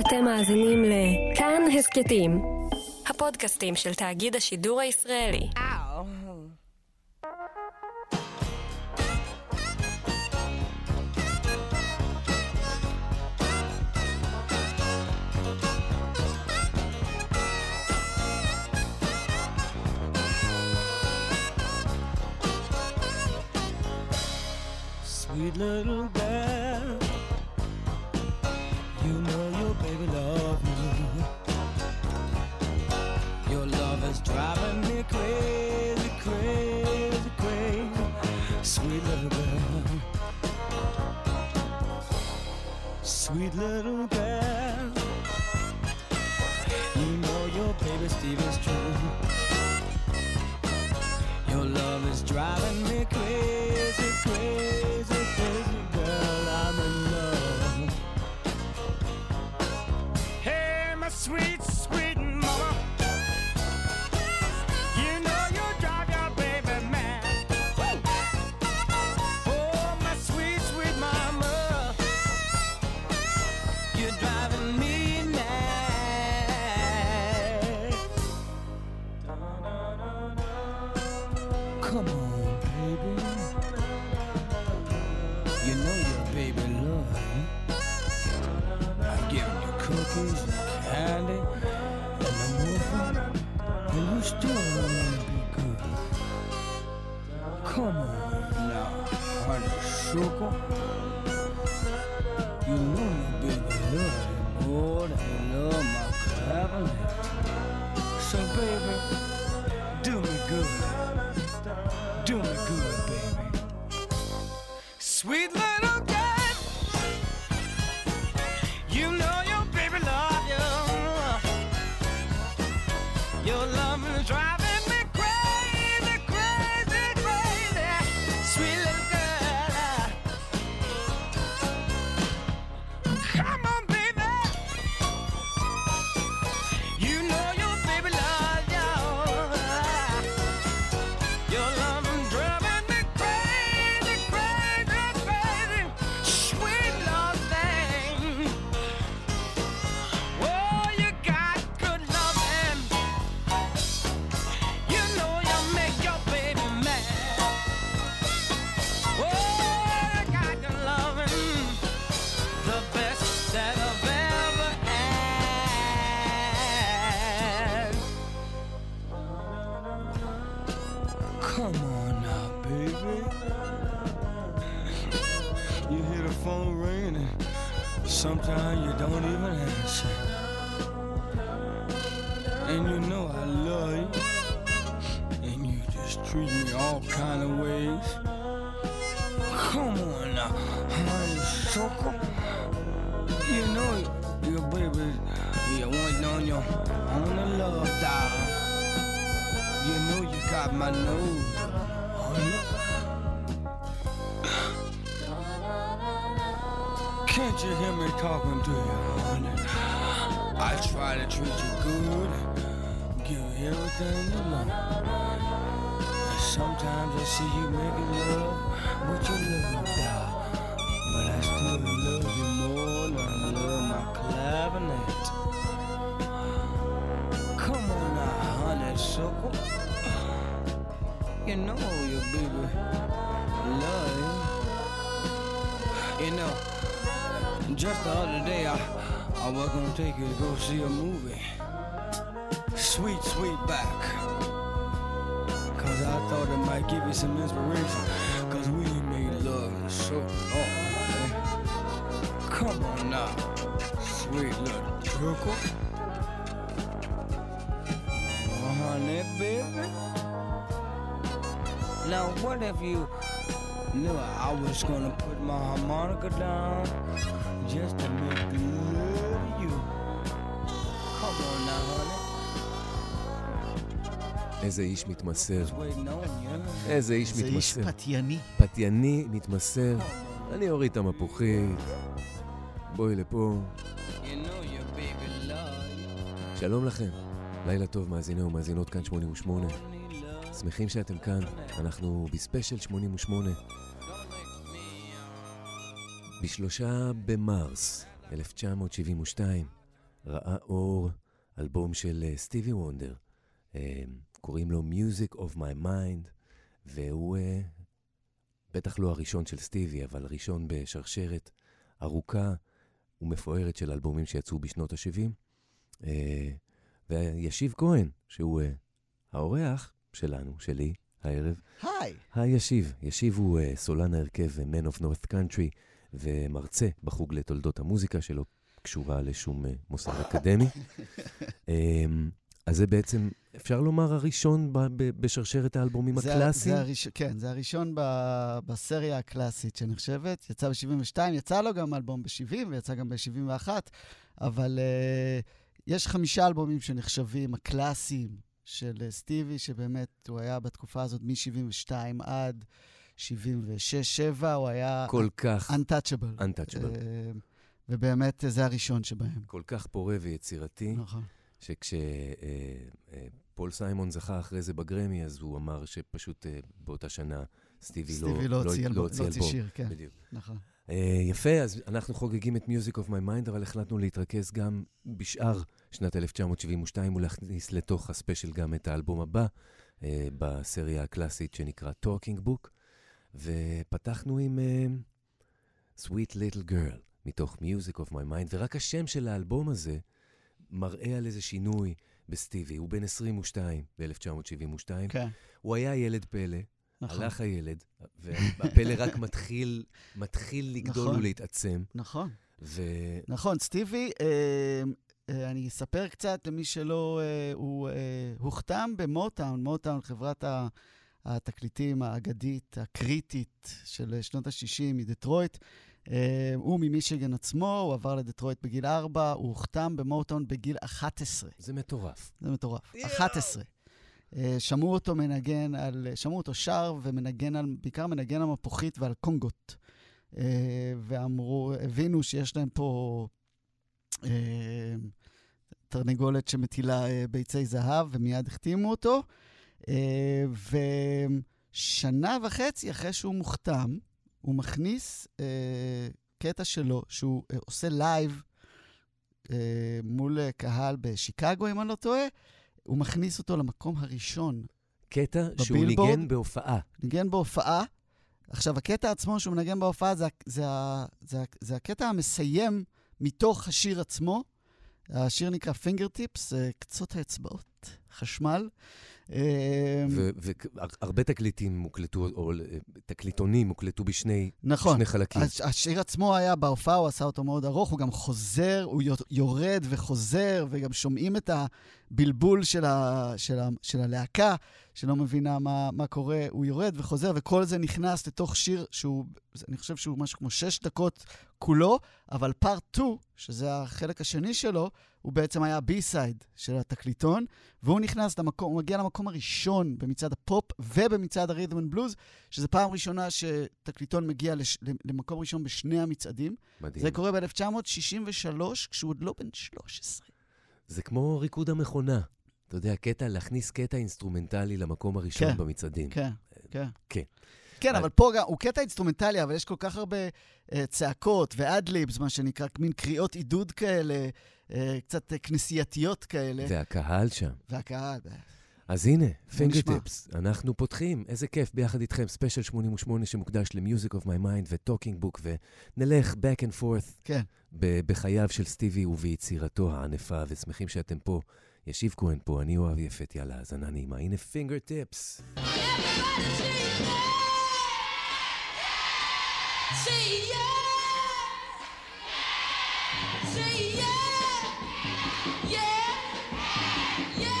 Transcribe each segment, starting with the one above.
אתם מאזינים לכאן הסכתים, הפודקאסטים של תאגיד השידור הישראלי. Sweet little girl, you know your baby love you. Your love is driving me crazy, crazy, crazy. Sweet little girl, sweet little girl, you know your baby Steve is true. Sugar. You know your baby love you more than love my cabinet. So baby, do me good. Talking to you, honey? I try to treat you good, give you everything you want. Sometimes I see you making love with your love doll. But I still love you more than I love my clavinet. Come on now, honey sugar. You know your baby love you. You know, just the other day I, I was gonna take you to go see a movie. Sweet, sweet back. Cause I thought it might give you some inspiration. Cause we ain't made love in so long, man. Come on now, sweet little sugar. Oh, honey, baby. Now, what if you knew I was gonna put my harmonica down just to make love to you? Come on now, honey. איזה איש מתמסר. איזה איש זה איש מתמסר. פתייני. פתייני, מתמסר. אני אוריד את המפוחית. בואי לפה. You know your baby love you. שלום לכם. לילה טוב, מאזיני ומאזינות כאן 88. שמחים שאתם כאן. אנחנו בספיישל 88. בשלושה במרס 1972 ראה אור אלבום של אה, סטיבי וונדר, אה, קוראים לו Music of My Mind, והוא אה, בטח לא הראשון של סטיבי, אבל ראשון בשרשרת ארוכה ומפוארת של אלבומים שיצאו בשנות ה-70. וישיב כהן, שהוא האורח שלנו, שלי, הערב. היי. היי ישיב. ישיב הוא סולן ההרכב Man of North Country ומרצה בחוג לתולדות המוזיקה שלו, קשורה לשום אה, מוסד אקדמי. אמ, אז זה בעצם, אפשר לומר, הראשון ב- ב- בשרשרת האלבומים זה, הקלאסיים? זה הראש, כן, זה הראשון ב- בסריה הקלאסית שנחשבת. יצא ב-72, יצא לו גם אלבום ב-70 ויצא גם ב-71, אבל uh, יש חמישה אלבומים שנחשבים הקלאסיים של uh, סטיבי, שבאמת הוא היה בתקופה הזאת מ-72 עד 76-7, הוא היה... כל כך... untouchable. untouchable. Uh, ובאמת זה הראשון שבהם. כל כך פורה ויצירתי, נכון. שכשפול אה, אה, סיימון זכה אחרי זה בגרמי, אז הוא אמר שפשוט אה, באותה שנה סטיבי, סטיבי לא, לא הוציא לא, אלבום. לא הוציא שיר, כן. בדיוק. נכון. Uh, יפה, אז אנחנו חוגגים את Music of My Mind, אבל החלטנו להתרכז גם בשאר שנת 1972 ולהכניס לתוך הספיישל גם את האלבום הבא uh, בסריה הקלאסית שנקרא Talking Book, ופתחנו עם uh, Sweet Little Girl. מתוך Music of My Mind, ורק השם של האלבום הזה מראה על איזה שינוי בסטיבי. הוא בן 22 ב-1972. כן. הוא היה ילד פלא, נכון. הלך הילד, והפלא רק מתחיל, מתחיל לגדול נכון. ולהתעצם. נכון. ו... נכון, סטיבי, אה, אה, אני אספר קצת למי שלא, אה, הוא אה, הוחתם במוטאון, מוטאון, חברת ה... התקליטים האגדית, הקריטית של שנות ה-60 מדטרויט. אה, הוא ממישיגן עצמו, הוא עבר לדטרויט בגיל 4, הוא הוחתם במוטאון בגיל 11. זה מטורף. זה מטורף. 11. אה, שמעו אותו מנגן על, שמעו אותו שר ומנגן על, בעיקר מנגן על מפוחית ועל קונגות. אה, ואמרו, הבינו שיש להם פה תרנגולת שמטילה ביצי זהב, ומיד החתימו אותו. ושנה וחצי אחרי שהוא מוחתם, הוא מכניס אה, קטע שלו, שהוא אה, עושה live אה, מול קהל בשיקגו, אם אני לא טועה, הוא מכניס אותו למקום הראשון. קטע בבילבורד, שהוא ניגן בהופעה. ניגן בהופעה. עכשיו, הקטע עצמו שהוא מנגן בהופעה זה, זה, זה, זה הקטע המסיים מתוך השיר עצמו. השיר נקרא פינגר טיפס, קצות האצבעות, חשמל. אמ, והרבה תקליטים הוקלטו, או תקליטונים הוקלטו בשני נכון. חלקים. נכון. השיר עצמו היה בהופעה, הוא עשה אותו מאוד ארוך, הוא גם חוזר, הוא יורד וחוזר, וגם שומעים את הבלבול של, ה, של, ה, של הלהקה, שלא מבינה מה, מה קורה, הוא יורד וחוזר, וכל זה נכנס לתוך שיר שהוא, אני חושב שהוא משהו כמו שש דקות כולו, אבל part 2, שזה החלק השני שלו, הוא בעצם היה B-side של התקליטון, והוא נכנס למקום, הוא מגיע למקום הראשון במצעד הפופ ובמצעד ה rhythm and blues, שזו פעם ראשונה שתקליטון מגיע לש, למקום ראשון בשני המצעדים. מדהים. זה קורה ב-1963, כשהוא עוד לא בן 13. זה כמו ריקוד המכונה. אתה יודע, קטע, להכניס קטע אינסטרומנטלי למקום הראשון כן, במצעדים. כן, כן. כן. כן, אבל פה גם, הוא קטע אינסטרומנטלי, אבל יש כל כך הרבה uh, צעקות ו ad-libs, מה שנקרא, מין קריאות עידוד כאלה, uh, קצת uh, כנסייתיות כאלה. והקהל שם. והקהל. אז הנה, Fingertips, אנחנו פותחים, איזה כיף ביחד איתכם, ספיישל 88 שמוקדש ל-Music of My Mind ו-Talking Book, ונלך back and forth כן. בחייו של סטיבי וביצירתו הענפה, ושמחים שאתם פה. ישיב כהן פה, אני אוהד יפת, יאללה, האזנה נעימה. הנה Fingertips. Say yeah! Say yeah! Clap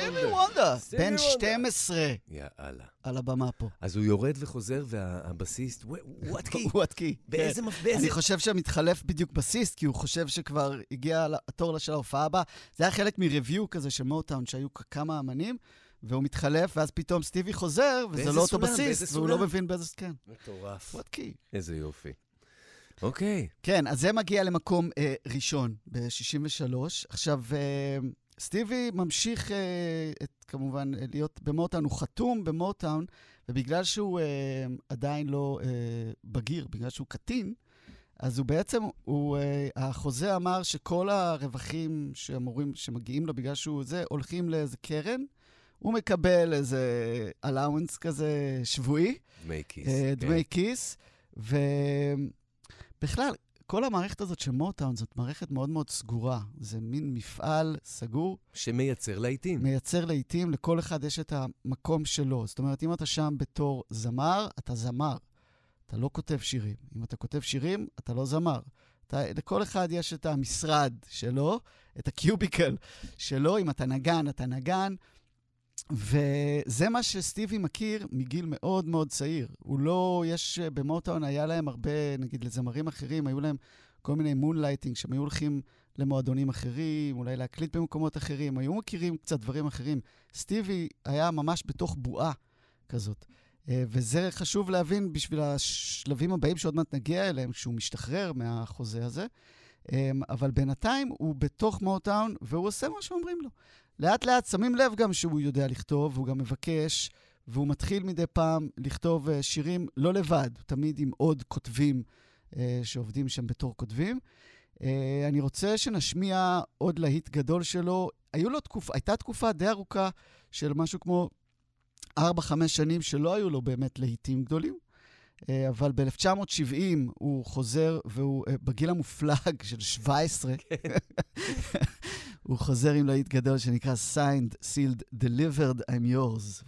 סטיבי. וונדה, בן וונדר. 12 יאללה. על הבמה פה. אז הוא יורד וחוזר, והבסיסט, וואטקי. באיזה... כן. באיזה- אני חושב שמתחלף בדיוק בסיסט, כי הוא חושב שכבר הגיע התור של ההופעה הבאה. זה היה חלק מריוויו כזה של מוטאון, שהיו כמה אמנים, והוא מתחלף, ואז פתאום סטיבי חוזר, וזה לא אותו בסיסט, והוא לא? מבין באיזה... כן, מטורף. וואטקי. איזה יופי. אוקיי. כן, אז זה מגיע למקום אה, ראשון, ב-63. עכשיו, אה, סטיבי ממשיך, אה, את, כמובן, להיות במוטאון, הוא חתום במוטאון, ובגלל שהוא אה, עדיין לא אה, בגיר, בגלל שהוא קטין, אז הוא בעצם, הוא, אה, החוזה אמר שכל הרווחים שאמורים, שמגיעים לו בגלל שהוא זה, הולכים לאיזה קרן. הוא מקבל איזה allowance כזה שבועי. דמי כיס. כן. דמי כיס, ובכלל, כל המערכת הזאת של מוטאון זאת מערכת מאוד מאוד סגורה. זה מין מפעל סגור, שמייצר להיטים. מייצר לעיתים, לכל אחד יש את המקום שלו. זאת אומרת, אם אתה שם בתור זמר, אתה זמר. אתה לא כותב שירים. אם אתה כותב שירים, אתה לא זמר. אתה, לכל אחד יש את המשרד שלו, את הקיוביקל שלו. אם אתה נגן, אתה נגן. וזה מה שסטיבי מכיר מגיל מאוד מאוד צעיר. הוא לא, יש, במוטאון היה להם הרבה, נגיד לזמרים אחרים, היו להם כל מיני moonlighting, שהם היו הולכים למועדונים אחרים, אולי להקליט במקומות אחרים, היו מכירים קצת דברים אחרים. סטיבי היה ממש בתוך בועה כזאת. אה, וזה חשוב להבין בשביל השלבים הבאים שעוד מעט נגיע אליהם, כשהוא משתחרר מהחוזה הזה. אה, אבל בינתיים הוא בתוך מוטאון, והוא עושה מה שאומרים לו. לאט לאט שמים לב גם שהוא יודע לכתוב, והוא גם מבקש, והוא מתחיל מדי פעם לכתוב אה, שירים לא לבד, תמיד עם עוד כותבים אה, שעובדים שם בתור כותבים. אה, אני רוצה שנשמיע עוד להיט גדול שלו. היו לו תקופה, הייתה תקופה די ארוכה של משהו כמו 4-5 שנים שלא היו לו באמת להיטים גדולים. אה, אבל ב-1970 הוא חוזר, והוא אה, בגיל המופלג של 17, הוא חוזר עם להיט גדול שנקרא Signed, Sealed, Delivered, I'm Yours.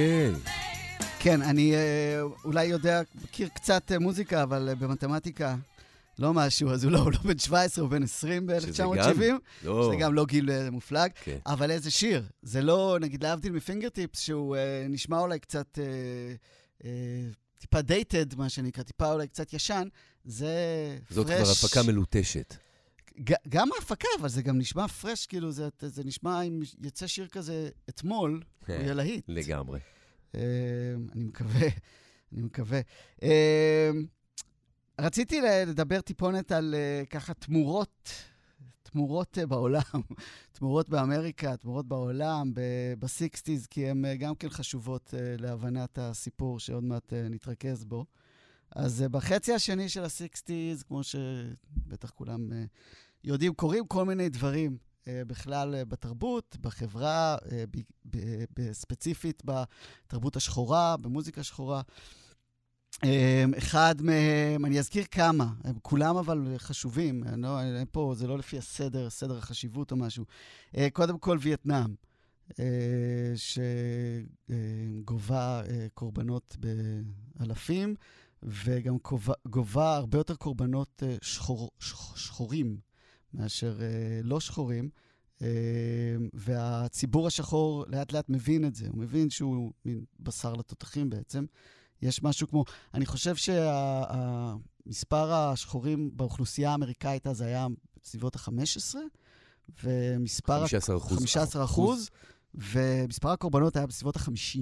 אוקיי. כן, אני אה, אולי יודע, מכיר קצת אה, מוזיקה, אבל אה, במתמטיקה לא משהו, אז הוא לא, הוא לא בן 17, הוא בן 20 ב-1970. לא. שזה גם לא גיל מופלג. כן. אבל איזה שיר. זה לא, נגיד, להבדיל מפינגר טיפס, שהוא אה, נשמע אולי קצת... אה, אה, טיפה דייטד, מה שנקרא, טיפה אולי קצת ישן, זה זאת פרש. כבר הפקה מלוטשת. גם ההפקה, אבל זה גם נשמע פרש, כאילו, זה, זה נשמע אם יצא שיר כזה אתמול, הוא יהיה להיט. לגמרי. אה, אני מקווה, אני מקווה. אה, רציתי לדבר טיפונת על אה, ככה תמורות, תמורות אה, בעולם, תמורות באמריקה, תמורות בעולם, ב-60's, כי הן אה, גם כן חשובות אה, להבנת הסיפור שעוד מעט אה, נתרכז בו. אז אה, בחצי השני של ה-60's, כמו שבטח כולם אה, יודעים, קורים כל מיני דברים. אה, בכלל אה, בתרבות, בחברה, אה, ב- ב- ב- ספציפית בתרבות השחורה, במוזיקה שחורה. אה, אחד מהם, אני אזכיר כמה, הם כולם אבל חשובים, אני לא, אין פה, זה לא לפי הסדר, סדר החשיבות או משהו. אה, קודם כל וייטנאם, אה, שגובה אה, קורבנות באלפים, וגם גובה, הרבה יותר קורבנות שחור, שח, שחורים מאשר אה, לא שחורים. אה, והציבור השחור לאט לאט מבין את זה, הוא מבין שהוא מין בשר לתותחים בעצם. יש משהו כמו, אני חושב שמספר השחורים באוכלוסייה האמריקאית אז היה בסביבות ה-15, ומספר... 15 אחוז. 15 אחוז, ומספר הקורבנות היה בסביבות ה-50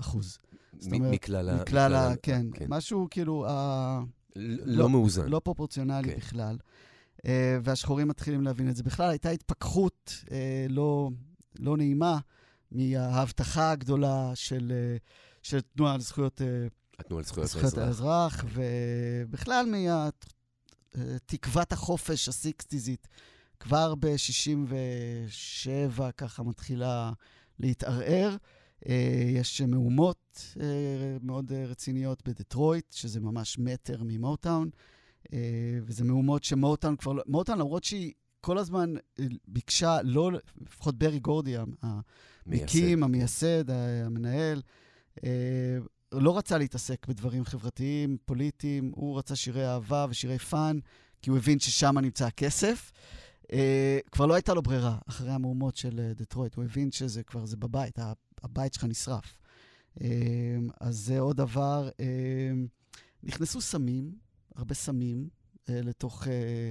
אחוז. זאת אומרת, מכלל ה... מכלל ה... ה- כן, משהו כאילו, ה- ל- לא מאוזן. לא פרופורציונלי כן. בכלל. אה, והשחורים מתחילים להבין את זה. בכלל, הייתה התפכחות אה, לא, לא נעימה מההבטחה הגדולה של, אה, של תנועה לזכויות, אה, התנועה על זכויות זכויות האזרח. ובכלל מתקוות החופש הסיקסטיזית. כבר ב-67 ככה מתחילה להתערער. יש מהומות מאוד רציניות בדטרויט, שזה ממש מטר ממוטאון, וזה מהומות שמוטאון כבר לא... מוטאון, למרות שהיא כל הזמן אה, ביקשה לא, לפחות ברי גורדי, המקים, המייסד, ה- המנהל, אה, לא רצה להתעסק בדברים חברתיים, פוליטיים, הוא רצה שירי אהבה ושירי fun, כי הוא הבין ששם נמצא הכסף. אה, כבר לא הייתה לו ברירה אחרי המהומות של אה, דטרויט, הוא הבין שזה כבר, זה בבית, הבית שלך נשרף. אה, אז זה עוד דבר. אה, נכנסו סמים, הרבה סמים, אה, לתוך, אה,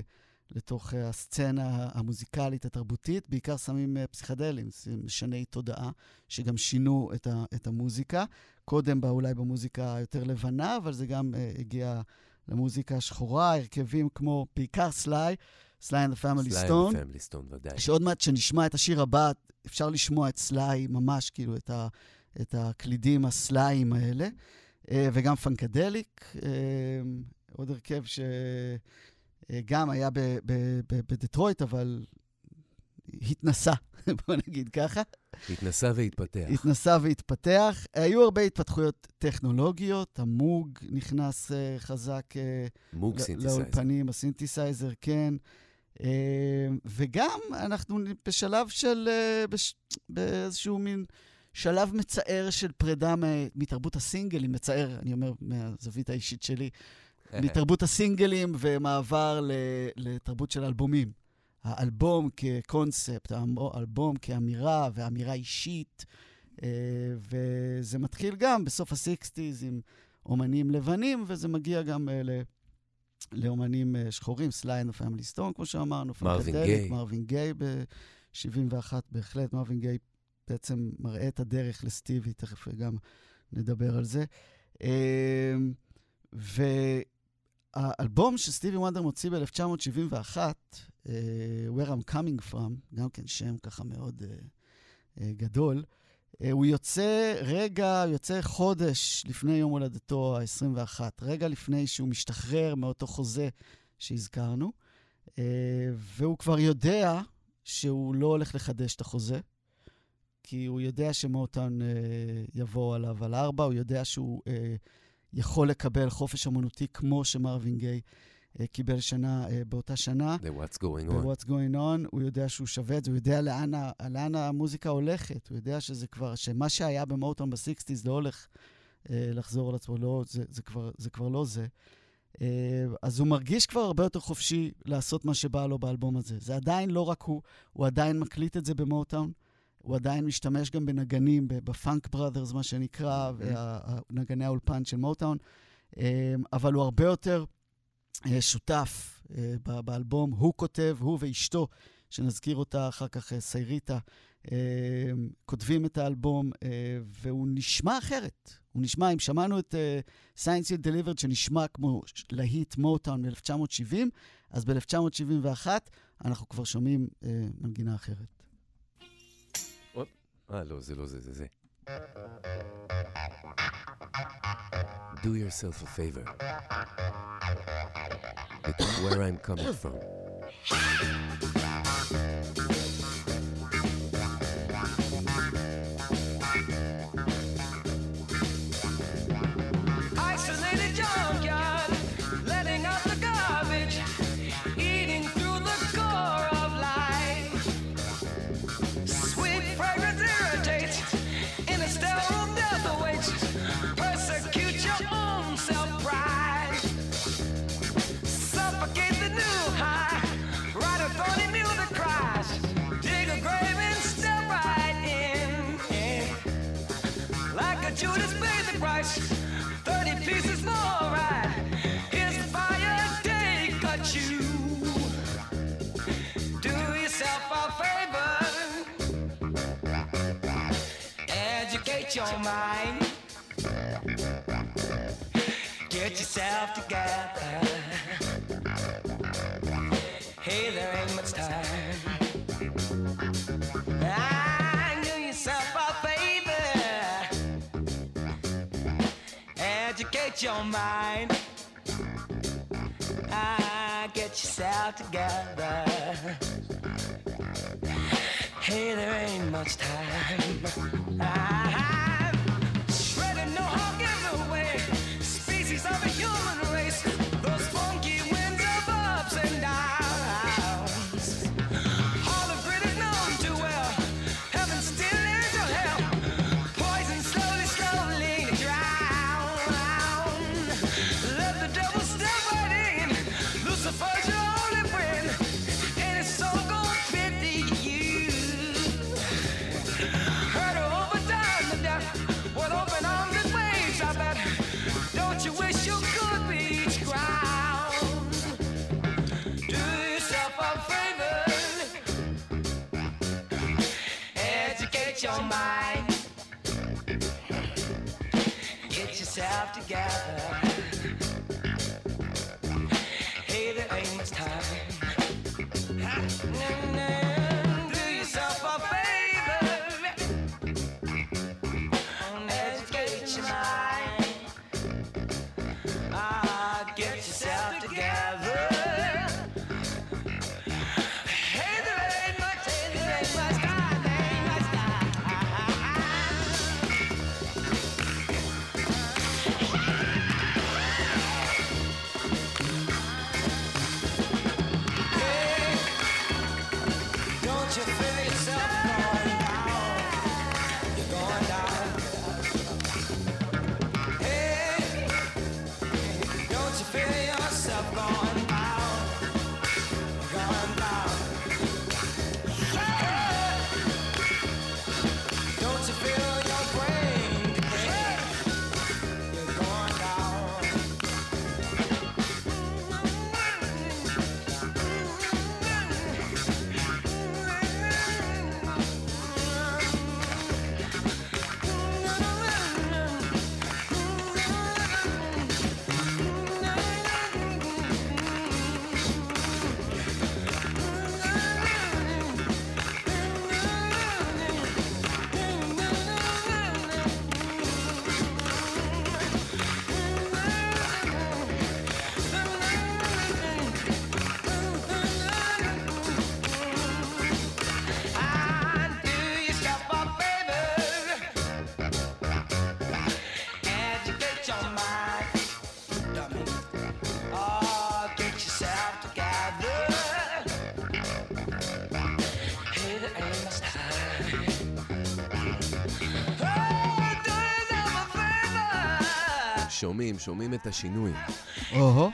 לתוך אה, הסצנה המוזיקלית, התרבותית, בעיקר סמים פסיכדליים, משני תודעה, שגם שינו את, ה, את המוזיקה. קודם בא אולי במוזיקה יותר לבנה, אבל זה גם הגיע למוזיקה השחורה, הרכבים כמו בעיקר סליי, סליי and the Family סליי Stone. פמילי סטון, ודאי. שעוד מעט כשנשמע את השיר הבא, אפשר לשמוע את סליי ממש, כאילו, את, ה, את הקלידים הסלאיים האלה, וגם פנקדליק, עוד הרכב שגם היה ב- ב- בדטרויט, אבל התנסה, בוא נגיד ככה. התנסה והתפתח. התנסה והתפתח. היו הרבה התפתחויות טכנולוגיות, המוג נכנס אה, חזק אה, מוג ל- סינתסייזר. לאולפנים, הסינתסייזר, כן. אה, וגם אנחנו בשלב של, אה, בש- באיזשהו מין שלב מצער של פרידה מתרבות הסינגלים, מצער, אני אומר מהזווית האישית שלי, מתרבות הסינגלים ומעבר לתרבות של אלבומים. האלבום כקונספט, האלבום כאמירה ואמירה אישית, אה, וזה מתחיל גם בסוף ה-60's עם אומנים לבנים, וזה מגיע גם אה, ל- לאומנים אה, שחורים, סליין ופמילי סטון, כמו שאמרנו, מרווין גיי. מרווין גיי ב-71, בהחלט, מרווין גיי בעצם מראה את הדרך לסטיבי, תכף גם נדבר על זה. אה, והאלבום שסטיבי וונדר מוציא ב-1971, uh, Where I'm Coming From, גם כן שם ככה מאוד uh, uh, גדול, uh, הוא יוצא רגע, יוצא חודש לפני יום הולדתו ה-21, רגע לפני שהוא משתחרר מאותו חוזה שהזכרנו, uh, והוא כבר יודע שהוא לא הולך לחדש את החוזה, כי הוא יודע שמוטון uh, יבוא עליו על ארבע, הוא יודע שהוא uh, יכול לקבל חופש אמנותי כמו שמרווין גיי אה, קיבל שנה אה, באותה שנה. ל-What's Going On. ב-What's Going On, הוא יודע שהוא שווה את זה, הוא יודע לאן, לאן המוזיקה הולכת, הוא יודע שזה כבר, שמה שהיה במוטון בסיקסטיז לא הולך אה, לחזור על עצמו, לא, זה, זה, כבר, זה כבר לא זה. אה, אז הוא מרגיש כבר הרבה יותר חופשי לעשות מה שבא לו באלבום הזה. זה עדיין לא רק הוא, הוא עדיין מקליט את זה במוטאון, הוא עדיין משתמש גם בנגנים, בפאנק בראדרס, מה שנקרא, נגני האולפן של מוטאון, אה, אבל הוא הרבה יותר אה, שותף אה, באלבום. הוא כותב, הוא ואשתו, שנזכיר אותה אחר כך, אה, סייריטה, אה, כותבים את האלבום, והוא נשמע אחרת. הוא נשמע, אם שמענו את Science Yield Delivered, שנשמע כמו להיט מוטאון מ-1970, אז ב-1971 אנחנו כבר שומעים מנגינה אחרת. אה, לא, זה לא זה, זה זה. Do yourself a favor. It's where I'm coming from. Yourself together. Hey, there ain't much time. Ah, do yourself a favor. Educate your mind. Ah, get yourself together. Hey, there ain't much time. Ah, שומעים, שומעים את השינוי. או-הו.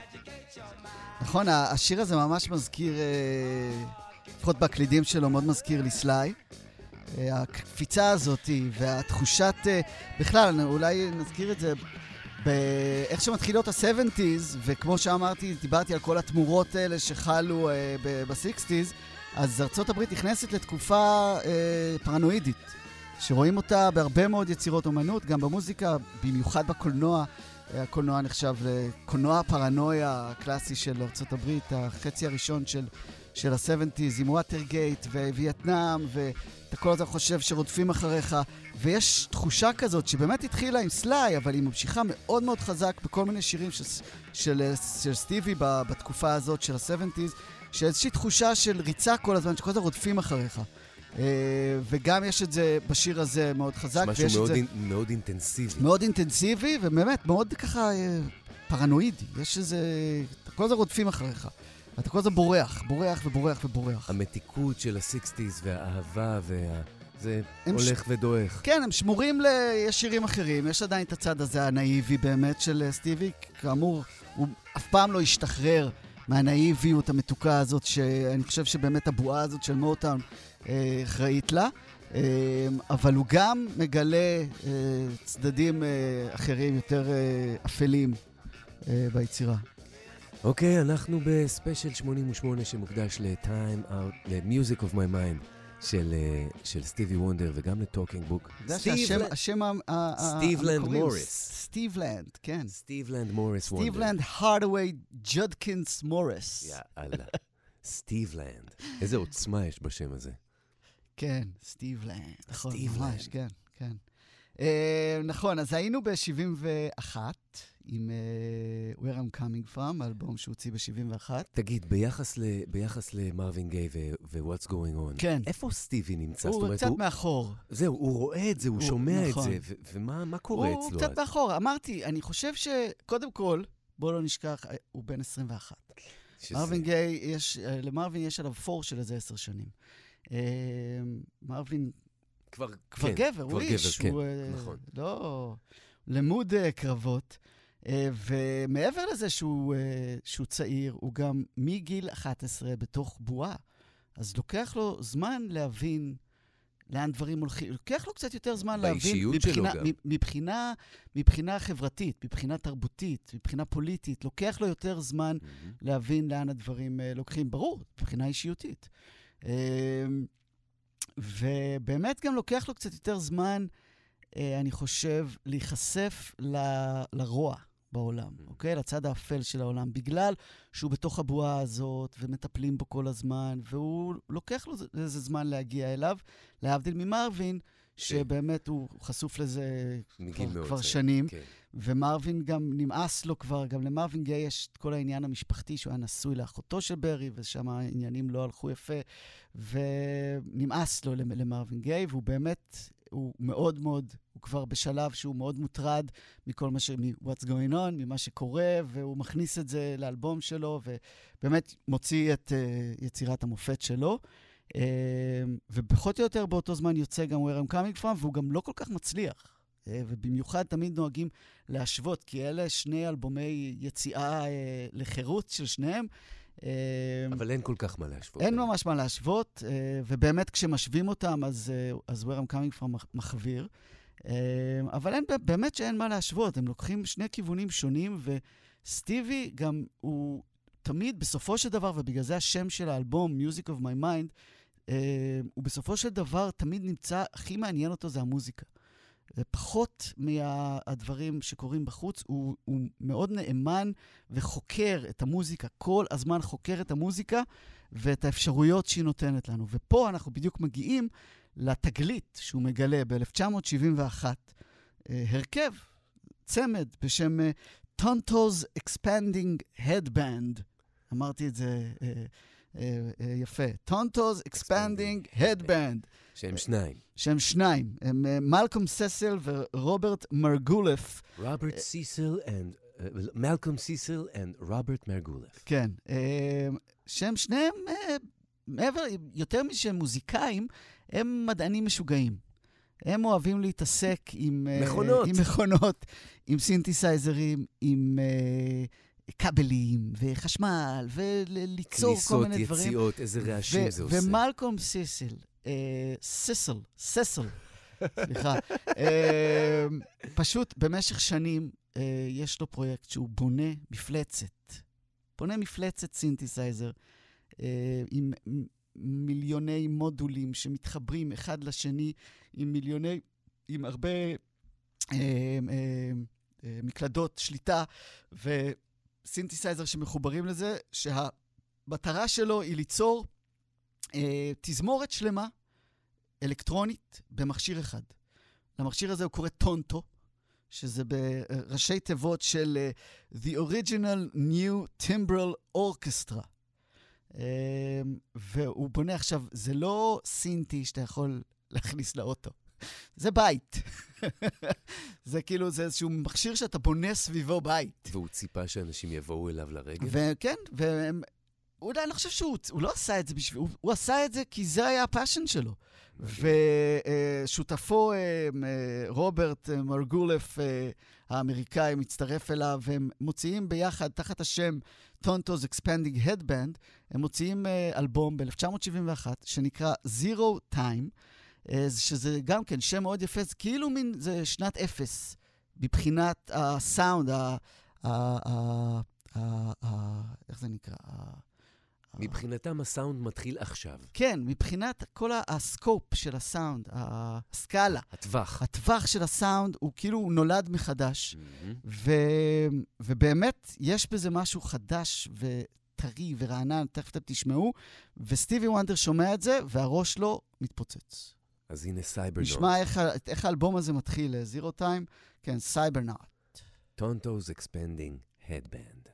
נכון, השיר הזה ממש מזכיר, אה, לפחות בהקלידים שלו, מאוד מזכיר לי סליי. אה, הקפיצה הזאת והתחושת, אה, בכלל, אולי נזכיר את זה, באיך שמתחילות ה-70's, וכמו שאמרתי, דיברתי על כל התמורות האלה שחלו אה, ב-60's, אז ארצות הברית נכנסת לתקופה אה, פרנואידית, שרואים אותה בהרבה מאוד יצירות אומנות, גם במוזיקה, במיוחד בקולנוע. הקולנוע נחשב לקולנוע הפרנויה הקלאסי של הברית, החצי הראשון של, של ה-70's, עם ווטרגייט ווייטנאם, ואתה כל הזמן חושב שרודפים אחריך, ויש תחושה כזאת שבאמת התחילה עם סליי, אבל היא ממשיכה מאוד מאוד חזק בכל מיני שירים של, של, של סטיבי ב- בתקופה הזאת של ה-70's, שאיזושהי תחושה של ריצה כל הזמן, שכל הזמן רודפים אחריך. אה, וגם יש את זה בשיר הזה מאוד חזק, משהו מאוד זה... אינ- מאוד אינטנסיבי. מאוד אינטנסיבי, ובאמת מאוד ככה אה, פרנואידי. יש איזה... אתה כל הזמן רודפים אחריך. אתה כל הזמן בורח, בורח ובורח ובורח. המתיקות של ה-60's והאהבה וה... זה הולך ודועך. כן, הם שמורים ל... יש שירים אחרים, יש עדיין את הצד הזה הנאיבי באמת של אה, סטיבי. כאמור, הוא אף פעם לא השתחרר מהנאיביות המתוקה הזאת, שאני חושב שבאמת הבועה הזאת של מוטאון אחראית לה. אה, אבל הוא גם מגלה אה, צדדים אה, אחרים, יותר אפלים ביצירה. אוקיי, אנחנו בספיישל 88 שמוקדש ל-Time Out, ל-Music of My Mind של, של סטיבי וונדר וגם ל Talking Book. אתה יודע שהשם השם ה- סטיבלנד מוריס. סטיבלנד, כן. סטיבלנד מוריס וונדר. סטיבלנד הרדווי ג'ודקינס מוריס. יאללה. סטיבלנד. איזה עוצמה יש בשם הזה. כן, סטיבלנד. נכון, סטיבלנד. ממש, כן, כן. אה, נכון, אז היינו ב-71 עם אה, Where I'm Coming From, האלבום שהוציא ב-71. תגיד, ביחס, ל, ביחס למרווין גיי ו-What's Going On, כן. איפה סטיבי נמצא? הוא אומרת, קצת מאחור. זהו, הוא רואה את זה, הוא, הוא- שומע נכון. את זה, ומה מה קורה הוא אצלו קצת אז? מאחור. אמרתי, אני חושב שקודם כל, בוא לא נשכח, אה, הוא בן 21. שזה- מרווין גיי, יש, למרווין יש עליו פור של איזה עשר שנים. אה, מרווין כבר, כבר כן, גבר, הוא כבר איש, גבר, הוא כן, אה, נכון. לא למוד אה, קרבות. אה, ומעבר לזה שהוא, שהוא צעיר, הוא גם מגיל 11 בתוך בועה. אז לוקח לו זמן להבין לאן דברים הולכים. לוקח לו קצת יותר זמן להבין מבחינה, גם. מ- מבחינה, מבחינה חברתית, מבחינה תרבותית, מבחינה פוליטית. לוקח לו יותר זמן מהמם. להבין לאן הדברים לוקחים. ברור, מבחינה אישיותית. אה, ובאמת גם לוקח לו קצת יותר זמן, אה, אני חושב, להיחשף ל- לרוע בעולם, Mm. אוקיי? לצד האפל של העולם, בגלל שהוא בתוך הבועה הזאת ומטפלים בו כל הזמן, והוא לוקח לו איזה זמן להגיע אליו, להבדיל ממרווין, שבאמת הוא חשוף לזה כבר, כבר שנים. כן. ומרווין גם נמאס לו כבר, גם למרווין גיי יש את כל העניין המשפחתי, שהוא היה נשוי לאחותו של ברי, ושם העניינים לא הלכו יפה, ונמאס לו למ- למרווין גיי, והוא באמת, הוא מאוד מאוד, הוא כבר בשלב שהוא מאוד מוטרד מכל מה ש... מ-what's going on, ממה שקורה, והוא מכניס את זה לאלבום שלו, ובאמת מוציא את uh, יצירת המופת שלו. Uh, ופחות או יותר באותו זמן יוצא גם Where I'm Coming From, והוא גם לא כל כך מצליח. אה, ובמיוחד תמיד נוהגים להשוות, כי אלה שני אלבומי יציאה אה, לחירות של שניהם. אה, אבל אין כל כך מה להשוות. אין ממש מה להשוות, ובאמת כשמשווים אותם, אז, אז Where I'm Coming From מח- מחוויר. אבל אין, באמת שאין מה להשוות, הם לוקחים שני כיוונים שונים, וסטיבי גם הוא תמיד, בסופו של דבר, ובגלל זה השם של האלבום, Music of My Mind, הוא בסופו של דבר תמיד נמצא, הכי מעניין אותו זה המוזיקה. זה פחות מהדברים שקורים בחוץ, הוא, הוא מאוד נאמן וחוקר את המוזיקה, כל הזמן חוקר את המוזיקה ואת האפשרויות שהיא נותנת לנו. ופה אנחנו בדיוק מגיעים לתגלית שהוא מגלה ב-1971, הרכב, צמד בשם אה, טונטו's Expanding Headband. אמרתי את זה אה, אה, אה, יפה. טונטו's Expanding Headband. שהם שניים. שהם שניים, הם אה, מלקום ססל ורוברט מרגולף. רוברט סיסל and... מלקום סיסל and רוברט מרגולף. כן. אה, שהם שניהם, אה, מעבר, יותר משהם מוזיקאים, הם מדענים משוגעים. הם אוהבים להתעסק עם... אה, מכונות. עם מכונות, עם סינתסייזרים, עם אה, כבלים וחשמל, וליצור כל כניסות, מיני דברים. יציאות, איזה רעשים ו- זה עושה. ומלקום סיסל, אה, סיסל, ססל, סליחה, אה, פשוט במשך שנים אה, יש לו פרויקט שהוא בונה מפלצת. בונה מפלצת סינתסייזר אה, עם מיליוני מודולים שמתחברים אחד לשני, עם מיליוני, עם הרבה אה, אה, אה, מקלדות שליטה וסינתסייזר שמחוברים לזה, שהמטרה שלו היא ליצור אה, תזמורת שלמה, אלקטרונית, במכשיר אחד. למכשיר הזה הוא קורא טונטו, שזה בראשי תיבות של אה, The Original New Timbral Orchestra. אה, והוא בונה עכשיו, זה לא סינטי שאתה יכול להכניס לאוטו, זה בית. זה כאילו, זה איזשהו מכשיר שאתה בונה סביבו בית. והוא ציפה שאנשים יבואו אליו לרגל? וכן, והם... הוא, אני חושב שהוא הוא לא עשה את זה בשביל... הוא, הוא עשה את זה כי זה היה הפאשן שלו. ושותפו, אה, אה, רוברט אה, מרגולף אה, האמריקאי, מצטרף אליו, והם מוציאים ביחד, תחת השם טונטו's Expanding Headband, הם מוציאים אה, אלבום ב-1971, שנקרא Zero Time, שזה גם כן שם מאוד יפה, זה כאילו מין, זה שנת אפס, מבחינת הסאונד, ה... איך זה נקרא? מבחינתם הסאונד מתחיל עכשיו. כן, מבחינת כל הסקופ של הסאונד, הסקאלה, הטווח. הטווח של הסאונד, הוא כאילו הוא נולד מחדש. מהמם. ו... ובאמת, יש בזה משהו חדש וטרי ורענן, תכף אתם תשמעו, וסטיבי וונדר שומע את זה, והראש שלו מתפוצץ. אז הנה Cybernaut. נשמע איך, איך האלבום הזה מתחיל, Zero Time, כן, Cybernaut. TONTO's Expanding Head Band.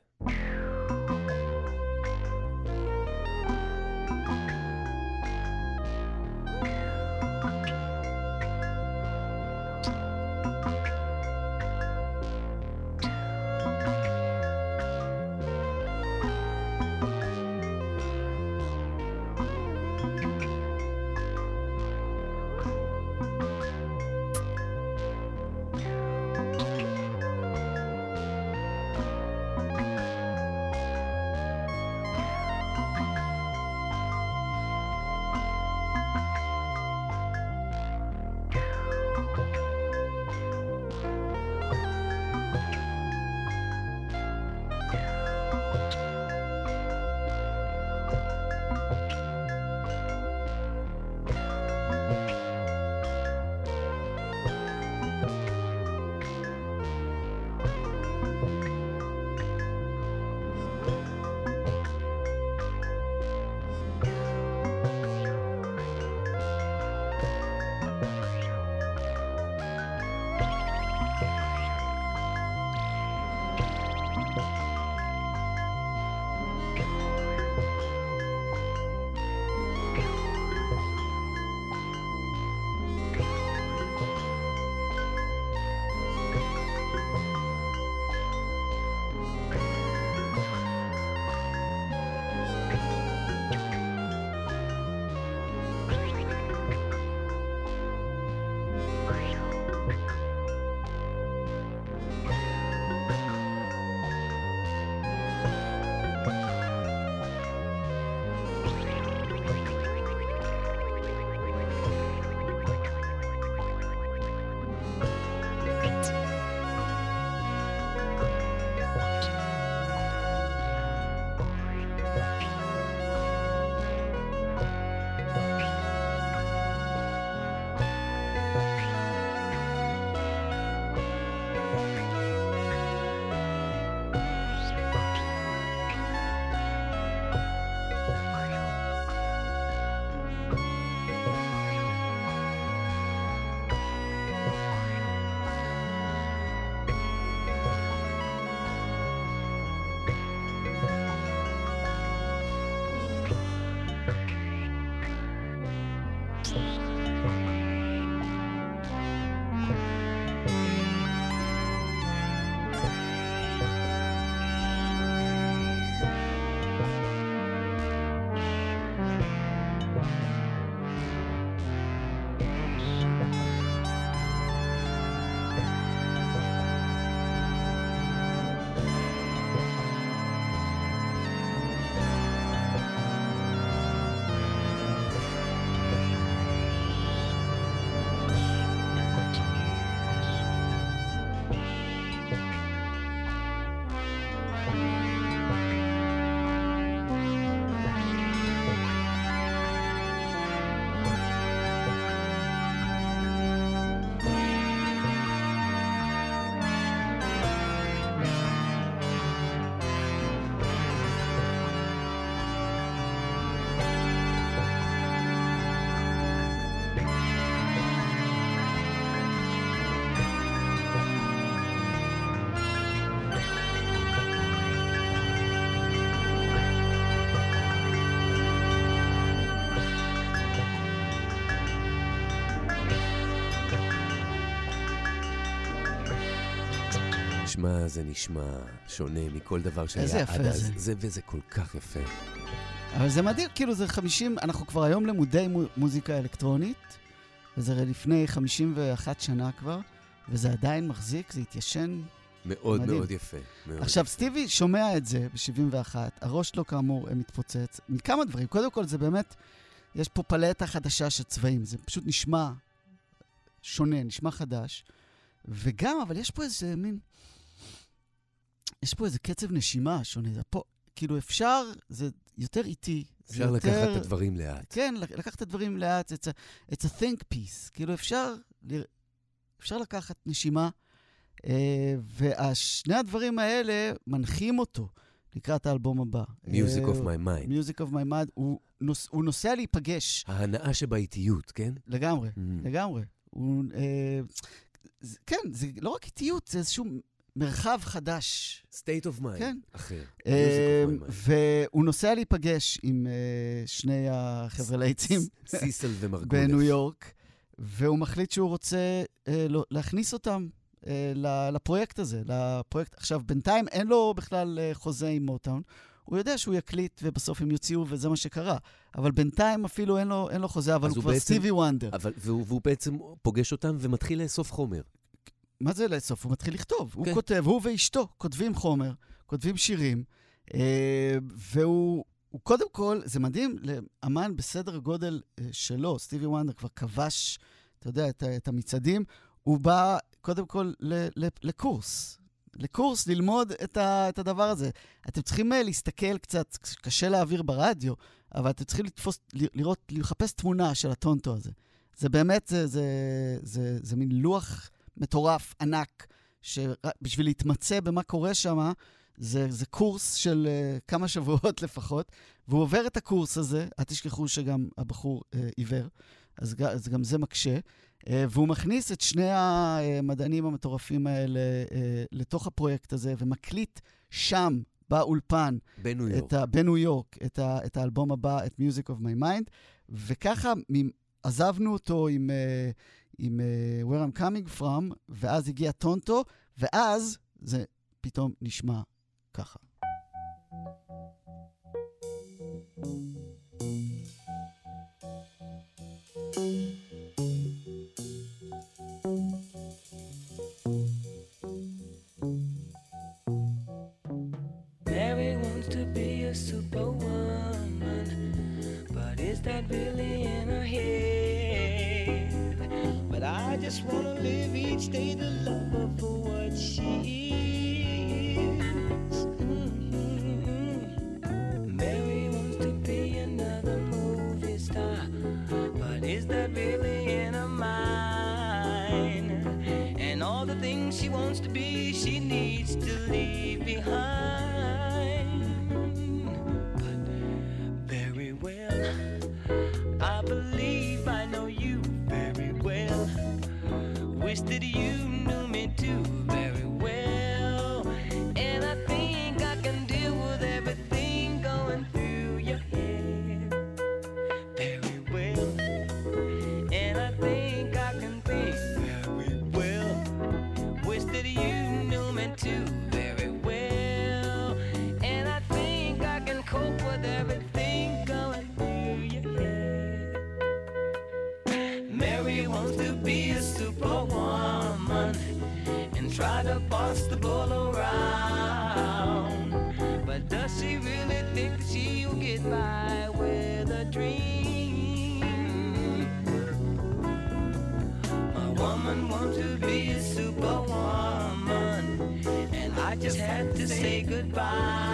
נשמע, זה נשמע שונה מכל דבר שהיה איזה יפה עד אז. זה. זה. וזה כל כך יפה. אבל זה מדהים, כאילו זה 50, אנחנו כבר היום למודי מו- מוזיקה אלקטרונית, וזה לפני 51 שנה כבר, וזה עדיין מחזיק, זה התיישן. מאוד מדהים. מאוד יפה. מאוד עכשיו, יפה. סטיבי שומע את זה ב-71, הראש שלו כאמור מתפוצץ, מכמה דברים. קודם כל, זה באמת, יש פה פלטה חדשה של צבעים, זה פשוט נשמע שונה, נשמע חדש. וגם, אבל יש פה איזה מין... יש פה איזה קצב נשימה שונה. זה פה, כאילו, אפשר, זה יותר איטי. אפשר לקחת יותר- את הדברים לאט. כן, לק- לקחת את הדברים לאט, it's a, it's a think piece. כאילו, אפשר, אפשר לקחת נשימה, אה, ושני הדברים האלה מנחים אותו לקראת האלבום הבא. Music אה, of my mind. Music of my mind, הוא, נוס, הוא נוסע להיפגש, ההנאה שבאיטיות, כן? לגמרי, Mm. לגמרי. הוא, אה, זה, כן, זה לא רק איטיות, זה איזשהו מרחב חדש. state of mind. כן. אחר. אה. והוא נוסע להיפגש עם אה, שני החבר'ה להיטים. סיסל ומרגולף. בניו יורק, והוא מחליט שהוא רוצה אה, לא, להכניס אותם לפרויקט הזה, לפרויקט. עכשיו, בינתיים אין לו בכלל חוזה עם מוטאון. הוא יודע שהוא יקליט ובסוף הם יוציאו וזה מה שקרה. אבל בינתיים אפילו אין לו, אין לו חוזה, אבל הוא כבר בעצם- סטיבי וונדר. אבל, והוא, והוא בעצם פוגש אותם ומתחיל לאסוף חומר. מה זה לאסוף? הוא מתחיל לכתוב. הוא כן. כותב, הוא ואשתו כותבים חומר, כותבים שירים, אה, והוא... הוא קודם כל, זה מדהים לאמן בסדר גודל אה, שלו, סטיבי וונדר כבר כבש, אתה יודע, את, את המצעדים, הוא בא קודם כל ל, ל, לקורס, לקורס ללמוד את, ה, את הדבר הזה. אתם צריכים אה, להסתכל קצת, קשה להעביר ברדיו, אבל אתם צריכים לתפוס, לראות, לחפש תמונה של הטונטו הזה. זה באמת, זה, זה, זה, זה מין לוח מטורף, ענק, שבשביל להתמצא במה קורה שם, זה, זה קורס של uh, כמה שבועות לפחות, והוא עובר את הקורס הזה, אל תשכחו שגם הבחור uh, עיוור, אז, אז גם זה מקשה, uh, והוא מכניס את שני המדענים המטורפים האלה uh, לתוך הפרויקט הזה, ומקליט שם, באולפן, בניו יורק. את ה, בניו יורק, את, ה, את האלבום הבא, את Music of My Mind, וככה עזבנו אותו עם, uh, עם uh, Where I'm Coming From, ואז הגיע טונטו, ואז זה פתאום נשמע ככה. Mary wants to be a superwoman, but is that really in her head? Just wanna live each day to love her for what she is. Mhm. Mary wants to be another movie star, but is that really in her mind? And all the things she wants to be, she needs to leave behind. The bull around. But does she really think that she'll get by with a dream? A woman wants to be a superwoman, and I just had to say goodbye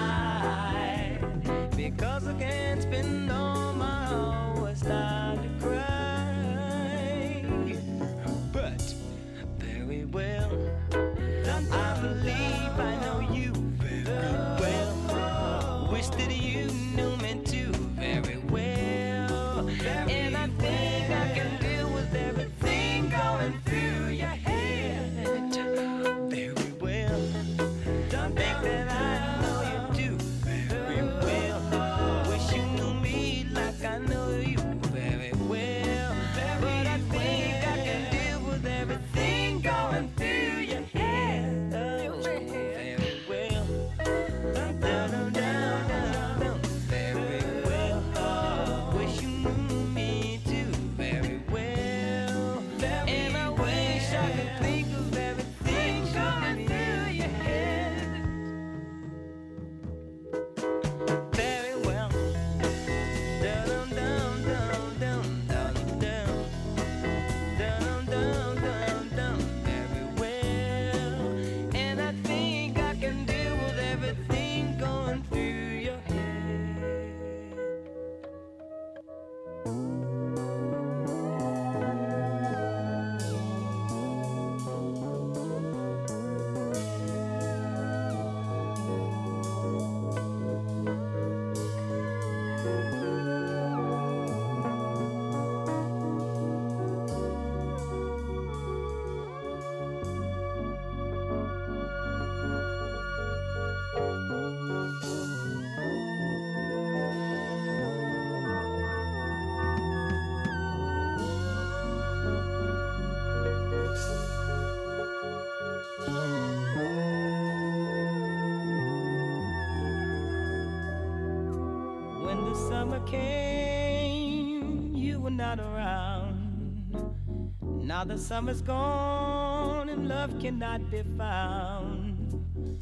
not around. Now the summer's gone and love cannot be found.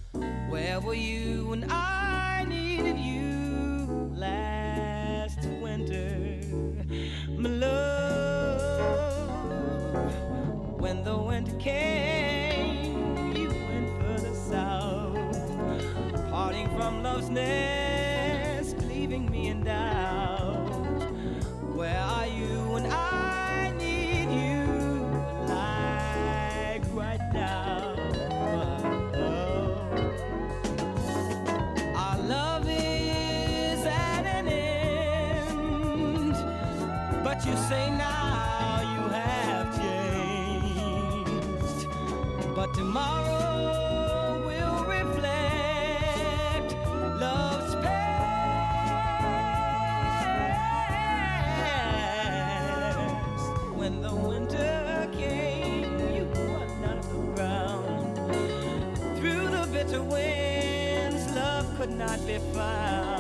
Where were you when I needed you last winter, my love? When the winter came, you went further south parting from love's nest, say now you have changed. But tomorrow will reflect love's past. When the winter came, you were not around. Through the bitter winds, love could not be found.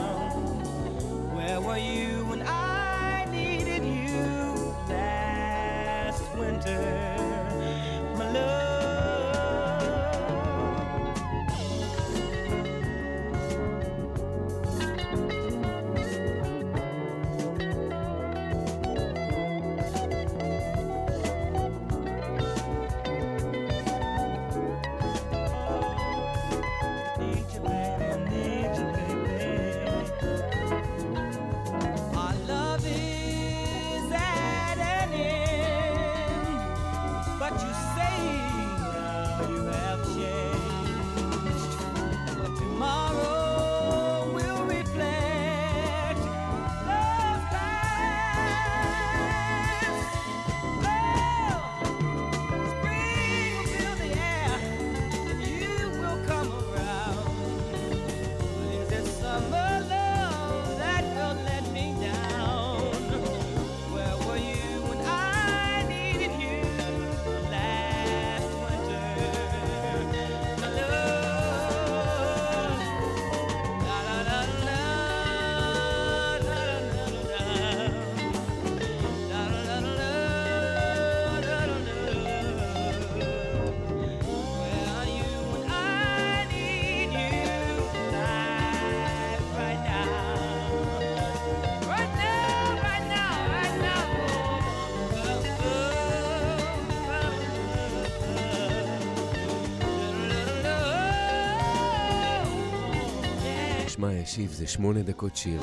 ישיב, זה שמונה דקות שיר,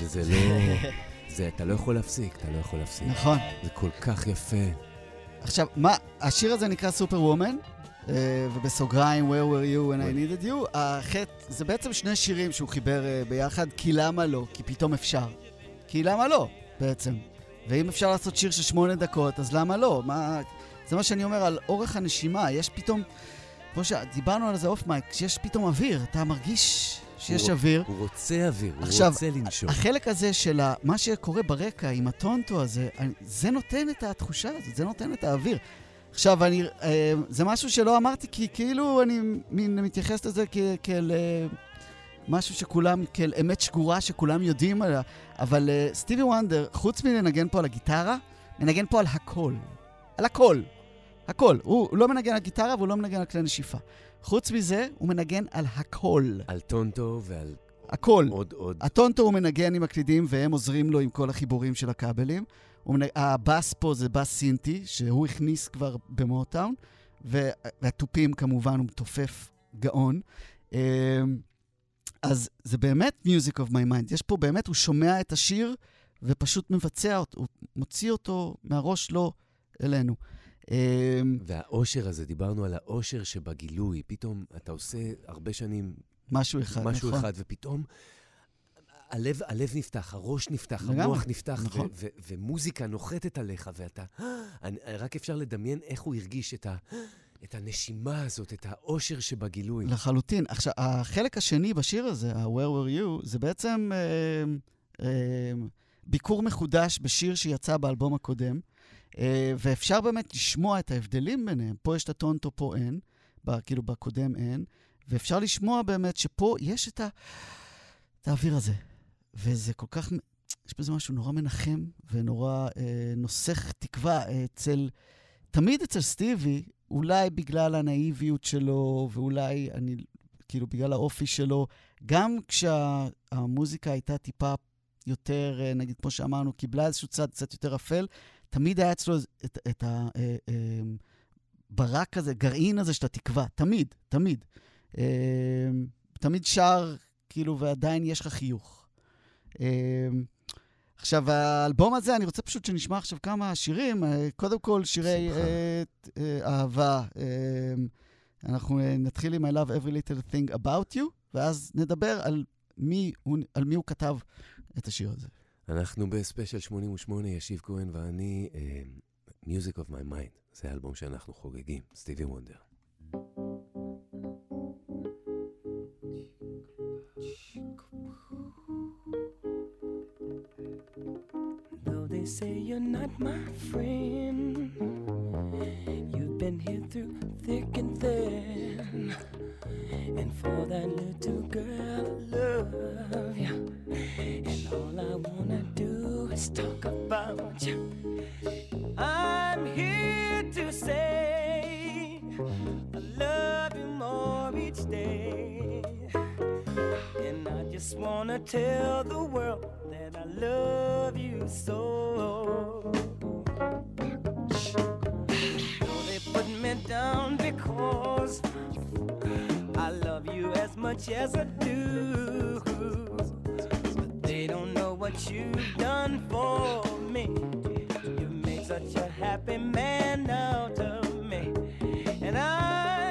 וזה לא... זה, אתה לא יכול להפסיק, אתה לא יכול להפסיק. נכון. זה כל כך יפה. עכשיו, מה, השיר הזה נקרא סופר וומן, ובסוגריים, Where were you when I needed you, החטא, זה בעצם שני שירים שהוא חיבר אה, ביחד, כי למה לא? כי פתאום אפשר. כי למה לא, בעצם. ואם אפשר לעשות שיר של שמונה דקות, אז למה לא? מה... זה מה שאני אומר על אורך הנשימה, יש פתאום, כמו שדיברנו על זה אוף מייק, שיש פתאום אוויר, אתה מרגיש שיש הוא- אוויר. הוא רוצה אוויר, הוא עכשיו, רוצה לנשום. החלק הזה של ה- מה שקורה ברקע עם הטונטו הזה, זה נותן את התחושה הזאת, זה נותן את האוויר. עכשיו, אני, אה, זה משהו שלא אמרתי, כי כאילו אני מתייחס לזה כ- כאל אה, משהו שכולם, כאל אמת שגורה שכולם יודעים עליה, אבל אה, סטיבי וונדר, חוץ מלנגן פה על הגיטרה, מנגן פה על הכל. על הכל. הכל. הוא, הוא לא מנגן על גיטרה והוא לא מנגן על כלי נשיפה. חוץ מזה, הוא מנגן על הכל. על טונטו ועל הכל. עוד עוד. הטונטו הוא מנגן עם הקלידים והם עוזרים לו עם כל החיבורים של הכבלים. מנג... הבאס פה זה באס סינטי, שהוא הכניס כבר במוטאון, וה... והתופים כמובן הוא מתופף גאון. אמ, אז זה באמת Music of My Mind. יש פה באמת, הוא שומע את השיר ופשוט מבצע אותו, הוא מוציא אותו מהראש לו אלינו. אמ, והאושר הזה, דיברנו על האושר שבגילוי. פתאום אתה עושה הרבה שנים משהו אחד, משהו נכון. אחד, ופתאום הלב, הלב נפתח, הראש נפתח, לגמרי, המוח נפתח, נכון. ו- ו- ומוזיקה נוחתת עליך, ואתה... אני, רק אפשר לדמיין איך הוא הרגיש את, ה- את הנשימה הזאת, את האושר שבגילוי. לחלוטין. עכשיו, החלק השני בשיר הזה, ה-Where were you, זה בעצם אה, אה, ביקור מחודש בשיר שיצא באלבום הקודם, ואפשר באמת לשמוע את ההבדלים ביניהם. פה יש את הטונטו, פה אין, כאילו בקודם אין, ואפשר לשמוע באמת שפה יש את, ה, את האוויר הזה. וזה כל כך, יש בזה משהו נורא מנחם ונורא אה, נוסך תקווה אצל, תמיד אצל סטיבי, אולי בגלל הנאיביות שלו, ואולי אני, כאילו בגלל האופי שלו, גם כשהמוזיקה הייתה טיפה יותר, אה, נגיד, כמו שאמרנו, קיבלה איזשהו צד קצת יותר אפל, תמיד היה אצלו את, את הברק הזה, גרעין הזה של התקווה, תמיד, תמיד. אה, תמיד שר, כאילו, ועדיין יש לך חיוך. אה, עכשיו, האלבום הזה, אני רוצה פשוט שנשמע עכשיו כמה שירים. אה, קודם כל, שירי. אה, אה, אהבה. אה, אנחנו אה, נתחיל עם I Love Every Little Thing About You, ואז נדבר על מי הוא, על מי הוא כתב את השיר הזה. אנחנו בספיישל 88, ישיב כהן ואני, אה, Music of My Mind. זה האלבום שאנחנו חוגגים, סטיבי וונדר. Though they say you're not my friend, been here through thick and thin. And for that little girl, I love you. And all I wanna do is talk about you. I'm here to say I love you more each day. And I just wanna tell the world that I love you so. Put me down because I love you as much as I do. But they don't know what you've done for me. You've made such a happy man out of me. And I'm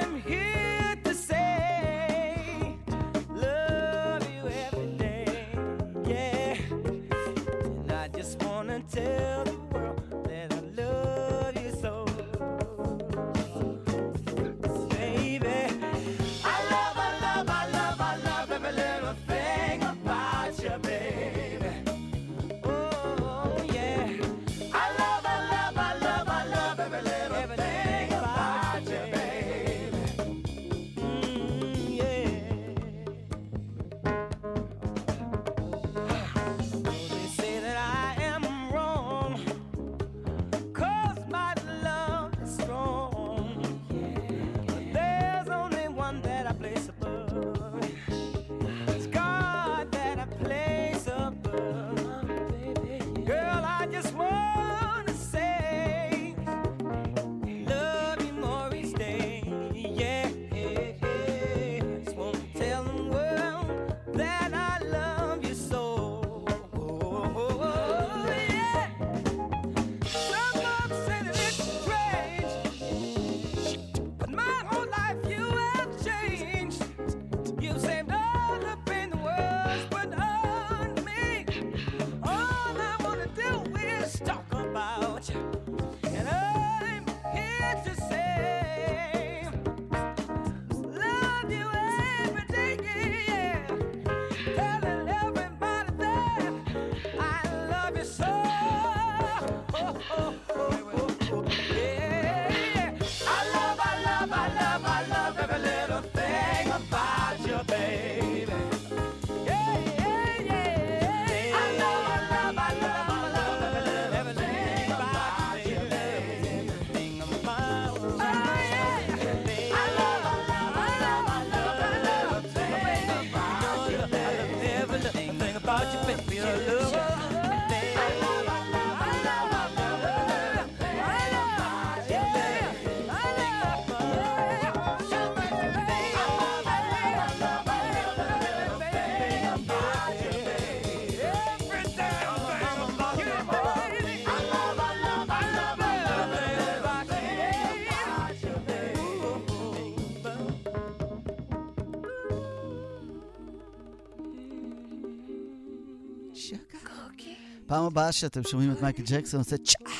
פעם הבאה שאתם שומעים את מייקל ג'קסון עושה צ'אה,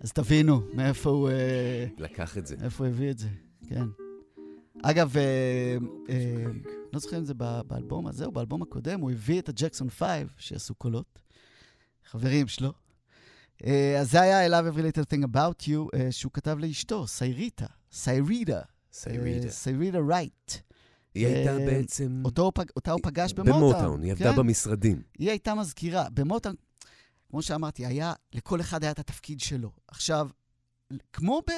אז תבינו מאיפה הוא, אה, לקח את זה. איפה הוא הביא את זה, כן. אגב, אה, אה, לא זוכר אם זה באלבום הזה או באלבום הקודם, הוא הביא את הג'קסון 5, שעשו קולות, חברים שלו. אז זה היה I Love Every Little Thing About You, שהוא כתב לאשתו, סייריטה, סיירידה. סיירידה. סיירידה רייט. היא הייתה בעצם... אותו אותה הוא פגש במוטאון. במוטאון, היא עבדה כן. במשרדים. היא הייתה מזכירה. במוטאון, כמו שאמרתי, היה, לכל אחד היה את התפקיד שלו. עכשיו, כמו, ב,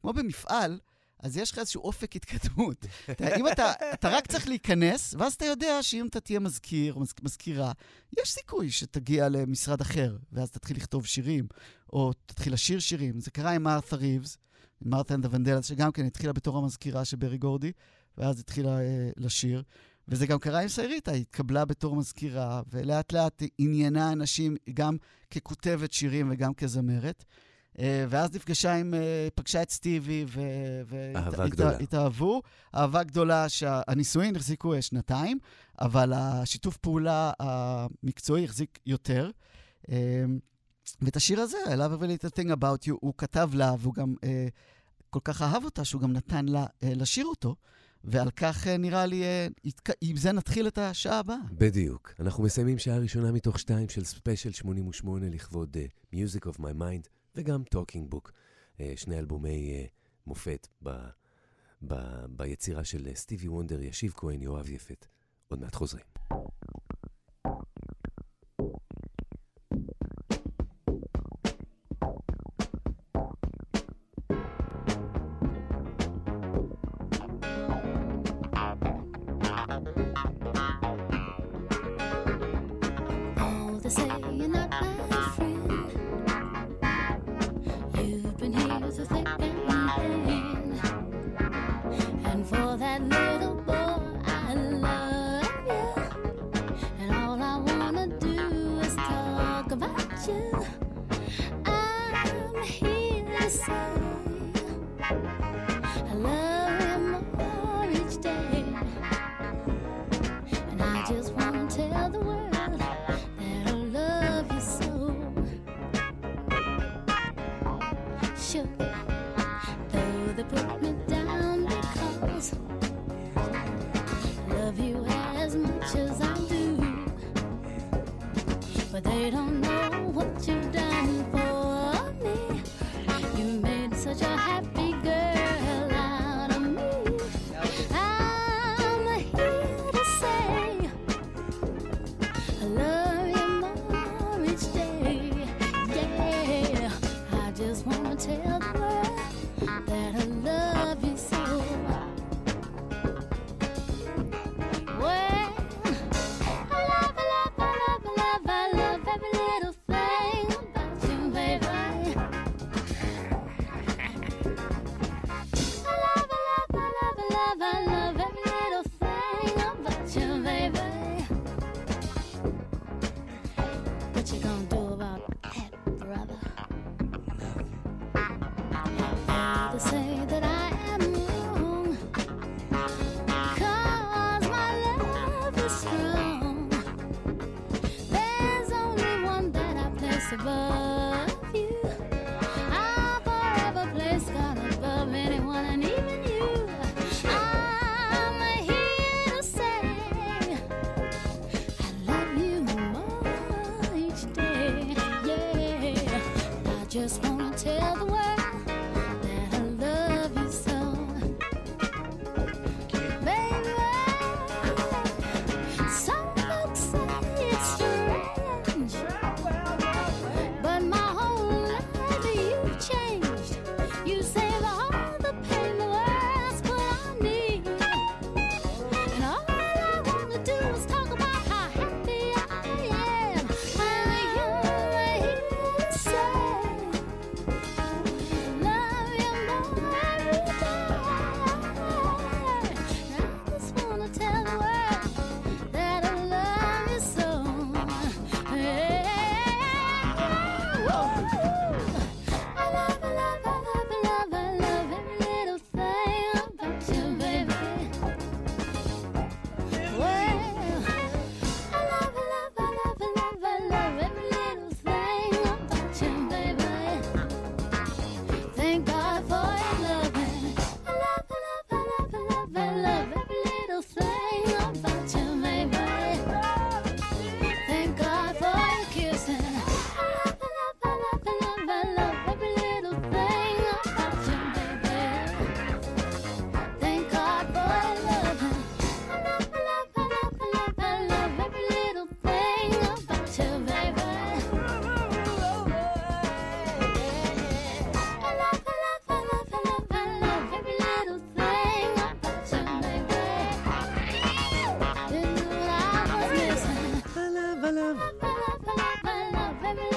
כמו במפעל, אז יש לך איזשהו אופק התקדמות. אתה, אם אתה, אתה רק צריך להיכנס, ואז אתה יודע שאם אתה תהיה מזכיר, מז, מזכירה, יש סיכוי שתגיע למשרד אחר, ואז תתחיל לכתוב שירים, או תתחיל לשיר שירים. זה קרה עם מרת'ה ריבס, Martha and the Vandellas, שגם כן התחילה בתור המזכירה של ברי גורדי, ואז התחילה אה, לשיר. וזה גם קרה עם סיריטה, היא התקבלה בתור מזכירה, ולאט לאט עניינה אנשים גם ככותבת שירים וגם כזמרת. אה, ואז נפגשה עם, אה, פגשה את סטיבי, ו... ו- אהבה גדולה. אהבה גדולה שהנישואין החזיקו אה, שנתיים, אבל השיתוף פעולה המקצועי החזיק יותר. ואת השיר הזה, I love every little thing about you, הוא כתב לה, והוא גם כל כך אהב אותה, שהוא גם נתן לה לשיר אותו. ועל כך אה, נראה לי, אה, עם זה נתחיל את השעה הבאה. בדיוק. אנחנו מסיימים שעה ראשונה מתוך שתיים של ספיישל 88 לכבוד uh, Music of My Mind וגם Talking Book, uh, שני אלבומי uh, מופת ב, ב, ביצירה של סטיבי וונדר, ישיב כהן, יואב יפת. עוד מעט חוזרים. Say you're not my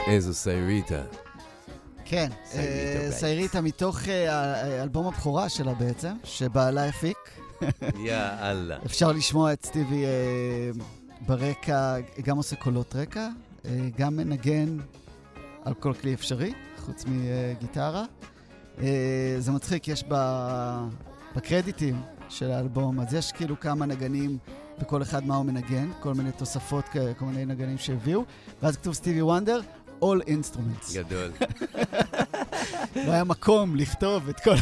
איזו סייריטה. כן, סייריטה אה, מתוך אה, אלבום הבכורה שלה בעצם, שבעלה הפיק. יאללה. אפשר לשמוע את סטיבי אה, ברקע, גם עושה קולות רקע, אה, גם מנגן על כל כלי אפשרי, חוץ מגיטרה. אה, זה מצחיק, יש בקרדיטים של האלבום, אז יש כאילו כמה נגנים וכל אחד מה הוא מנגן, כל מיני תוספות, כל מיני נגנים שהביאו, ואז כתוב סטיבי וונדר, All Instruments. גדול. לא היה מקום לכתוב את כל,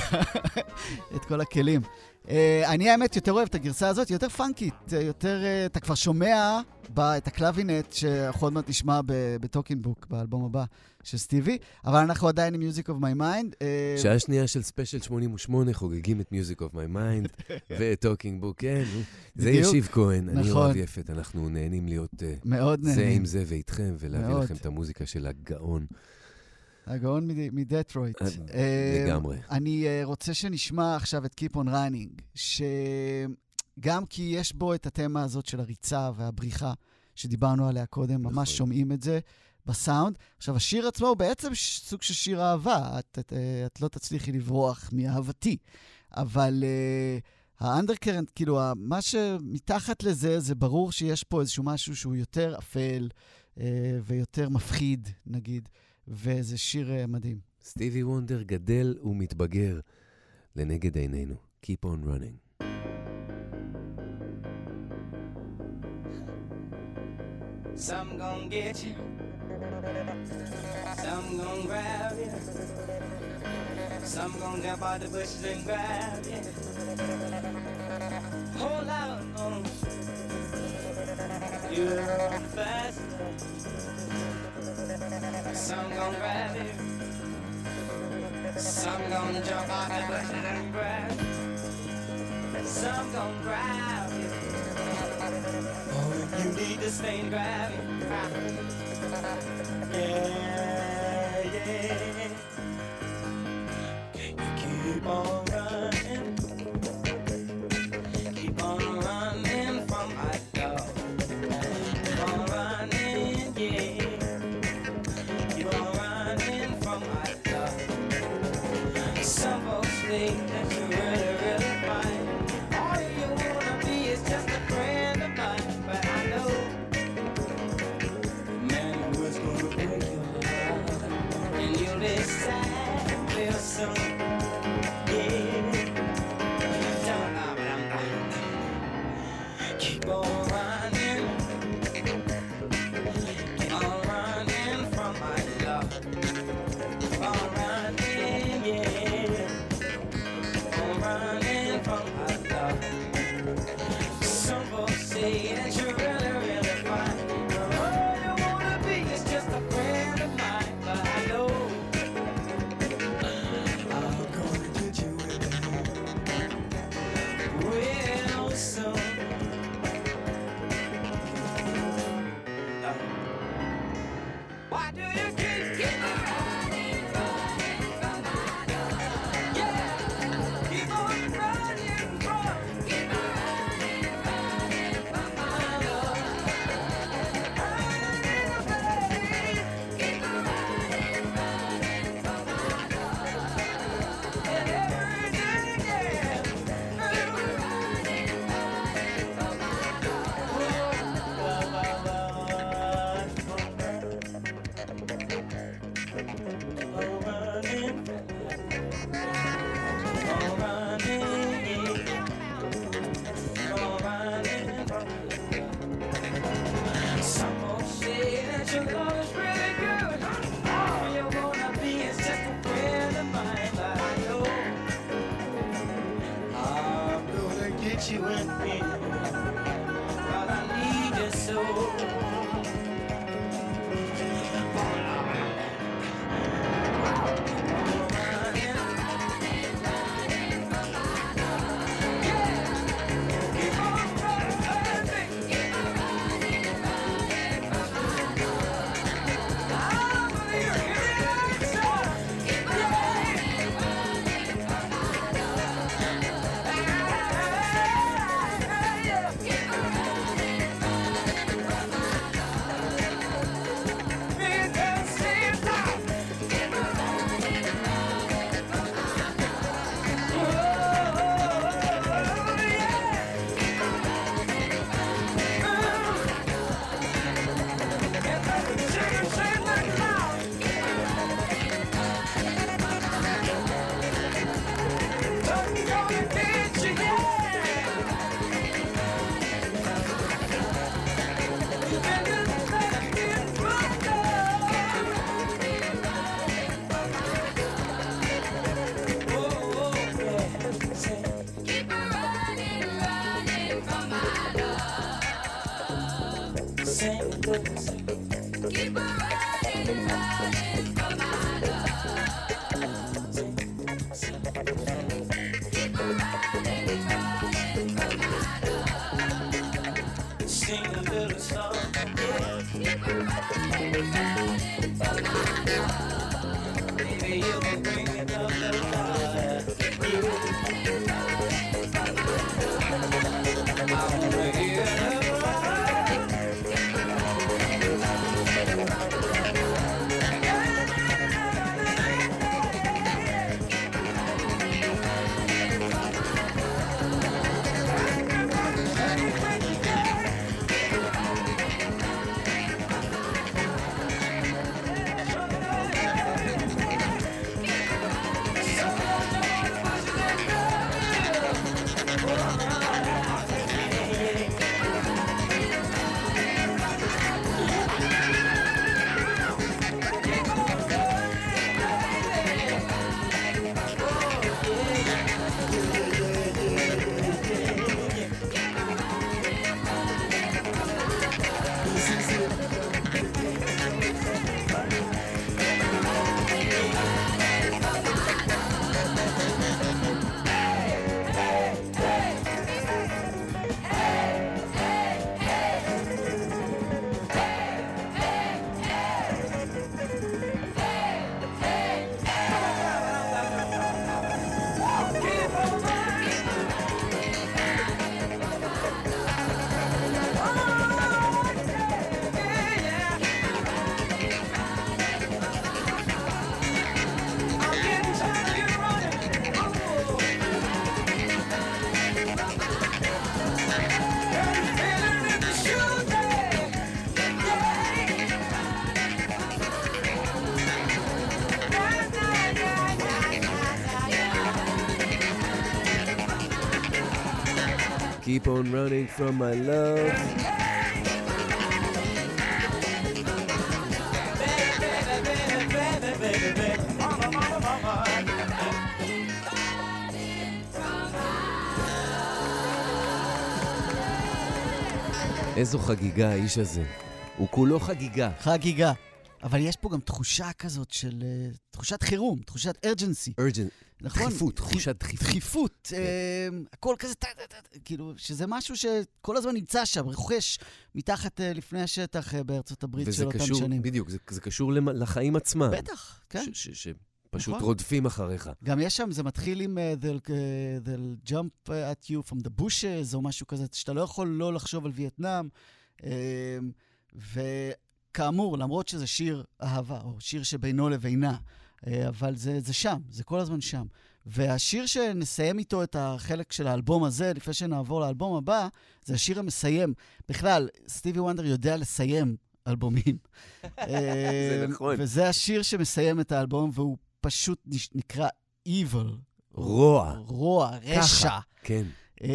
את כל הכלים. אה, אני האמת יותר אוהב את הגרסה הזאת, היא יותר פאנקית, אה, יותר, אה, אתה כבר שומע בה את הקלווינט שאנחנו עוד מעט נשמע ב Talking Book, באלבום הבא של סטיבי, אבל אנחנו עדיין עם Music of My Mind. אה, שעה שנייה של ספיישל 88, חוגגים את Music of My Mind ואת Talking Book, כן, זה. ישיב כהן, אני נכון. אוהב יפת, אנחנו נהנים להיות אה, מאוד זה נהנים. עם זה ואיתכם, ולהביא מאוד. לכם את המוזיקה של הגאון. הגאון מד- מדטרויט. אה, אה, לגמרי. אני uh, רוצה שנשמע עכשיו את Keep on Running, שגם כי יש בו את התמה הזאת של הריצה והבריחה, שדיברנו עליה קודם, ממש נכון. שומעים את זה בסאונד. עכשיו, השיר עצמו הוא בעצם סוג של שיר אהבה, את, את, אה, את לא תצליחי לברוח מאהבתי, אבל... uh, האנדרקרנט, כאילו, מה שמתחת לזה, זה ברור שיש פה איזשהו משהו שהוא יותר אפל אה, ויותר מפחיד, נגיד, וזה שיר אה, מדהים. סטיבי וונדר גדל ומתבגר לנגד עינינו. Keep on running. Some gon' get you. Some gon' grab you. Some gon' jump out the bushes and grab you. Hold out on. You run faster. Some gon' grab you. Some gon' jump out the bushes and grab you. Some gon' grab you. Oh, you need to stay grabbing. Yeah, yeah. Can you keep on Keep on running from my love. איזו חגיגה האיש הזה. הוא כולו חגיגה. חגיגה. אבל יש פה גם תחושה כזאת של... אה, תחושת חירום, תחושת urgency. urgent, נכון? דחיפות, דחיפ- תחושת דחיפות. דחיפות. אה, הכל כזה כאילו, שזה משהו שכל הזמן נמצא שם, רוכש מתחת אה, לפני השטח אה, בארצות הברית של קשור, שנים. בדיוק, זה, זה קשור לחיים עצמם. בטח, כן. ש, ש, שפשוט נכון. רודפים אחריך. גם יש שם, זה מתחיל עם uh, they'll, uh, they'll jump at you from the bushes, או משהו כזה, שאתה לא יכול לא לחשוב על וייטנאם. Um, וכאמור, למרות שזה שיר אהבה, או שיר שבינו לבינה, אבל זה, זה שם, זה כל הזמן שם. והשיר שנסיים איתו את החלק של האלבום הזה, לפני שנעבור לאלבום הבא, זה השיר המסיים. בכלל, סטיבי וונדר יודע לסיים אלבומים. זה אמ, נכון. וזה השיר שמסיים את האלבום, והוא פשוט נקרא Evil. רוע. רוע, רשע. ככה. כן. אמ,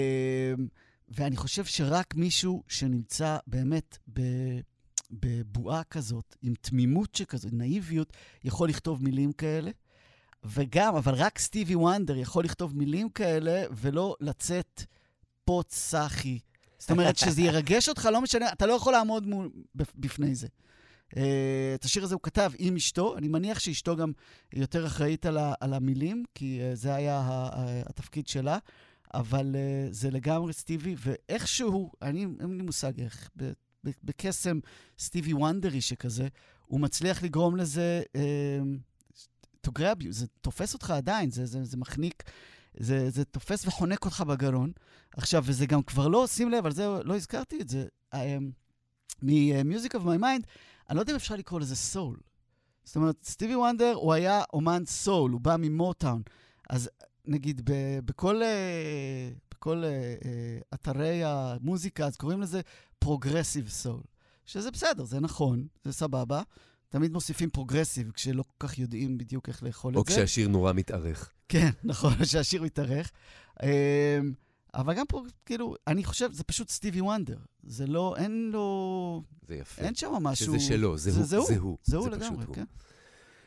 ואני חושב שרק מישהו שנמצא באמת ב- בבועה כזאת, עם תמימות שכזאת, נאיביות, יכול לכתוב מילים כאלה. וגם, אבל רק סטיבי וונדר יכול לכתוב מילים כאלה ולא לצאת פוט סאחי. זאת אומרת, שזה ירגש אותך, לא משנה, אתה לא יכול לעמוד מול, בפ- בפני זה. Uh, את השיר הזה הוא כתב עם אשתו, אני מניח שאשתו גם יותר אחראית על, ה, על המילים, כי uh, זה היה התפקיד שלה, אבל uh, זה לגמרי סטיבי, ואיכשהו, אני, אין לי מושג איך, בקסם סטיבי וונדרי שכזה, הוא מצליח לגרום לזה to grab you, זה תופס אותך עדיין, זה, זה, זה מחניק, זה, זה תופס וחונק אותך בגרון. עכשיו, וזה גם כבר לא, שים לב, על זה לא הזכרתי את זה, uh, מ-Music of My Mind, אני לא יודע אם אפשר לקרוא לזה סול. זאת אומרת, סטיבי וונדר, הוא היה אומן סול, הוא בא ממוטאון. אז נגיד, ב- בכל, אה, בכל אה, אה, אתרי המוזיקה, אז קוראים לזה progressive soul. שזה בסדר, זה נכון, זה סבבה. תמיד מוסיפים progressive כשלא כל כך יודעים בדיוק איך לאכול או את זה. כשהשיר נורא מתארך. כן, נכון, שהשיר מתארך. אמ, אבל גם פה, כאילו, אני חושב, זה פשוט סטיבי וונדר. זה לא, אין לו, זה יפה. אין שם משהו... שזה שלו, זה הוא, זה הוא, זה הוא. זה הוא זה פשוט לגמרי, הוא. כן.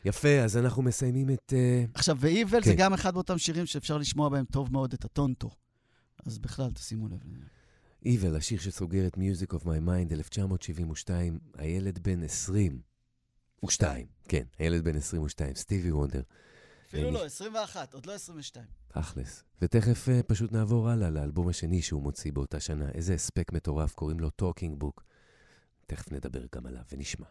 יפה, אז אנחנו מסיימים את... אה, עכשיו, ואיבל זה כן. גם אחד מאותם שירים שאפשר לשמוע בהם טוב מאוד את הטונטו. אז בכלל, תשימו לב. Evil, השיר שסוגר את Music of My Mind, 1972, הילד בן 22, כן, הילד בן 22, סטיבי וונדר. אפילו לא, 21, עוד לא 22. תכלס. ותכף uh, פשוט נעבור הלאה לאלבום השני שהוא מוציא באותה שנה. איזה הספק מטורף, קוראים לו Talking Book. תכף נדבר גם עליו ונשמע.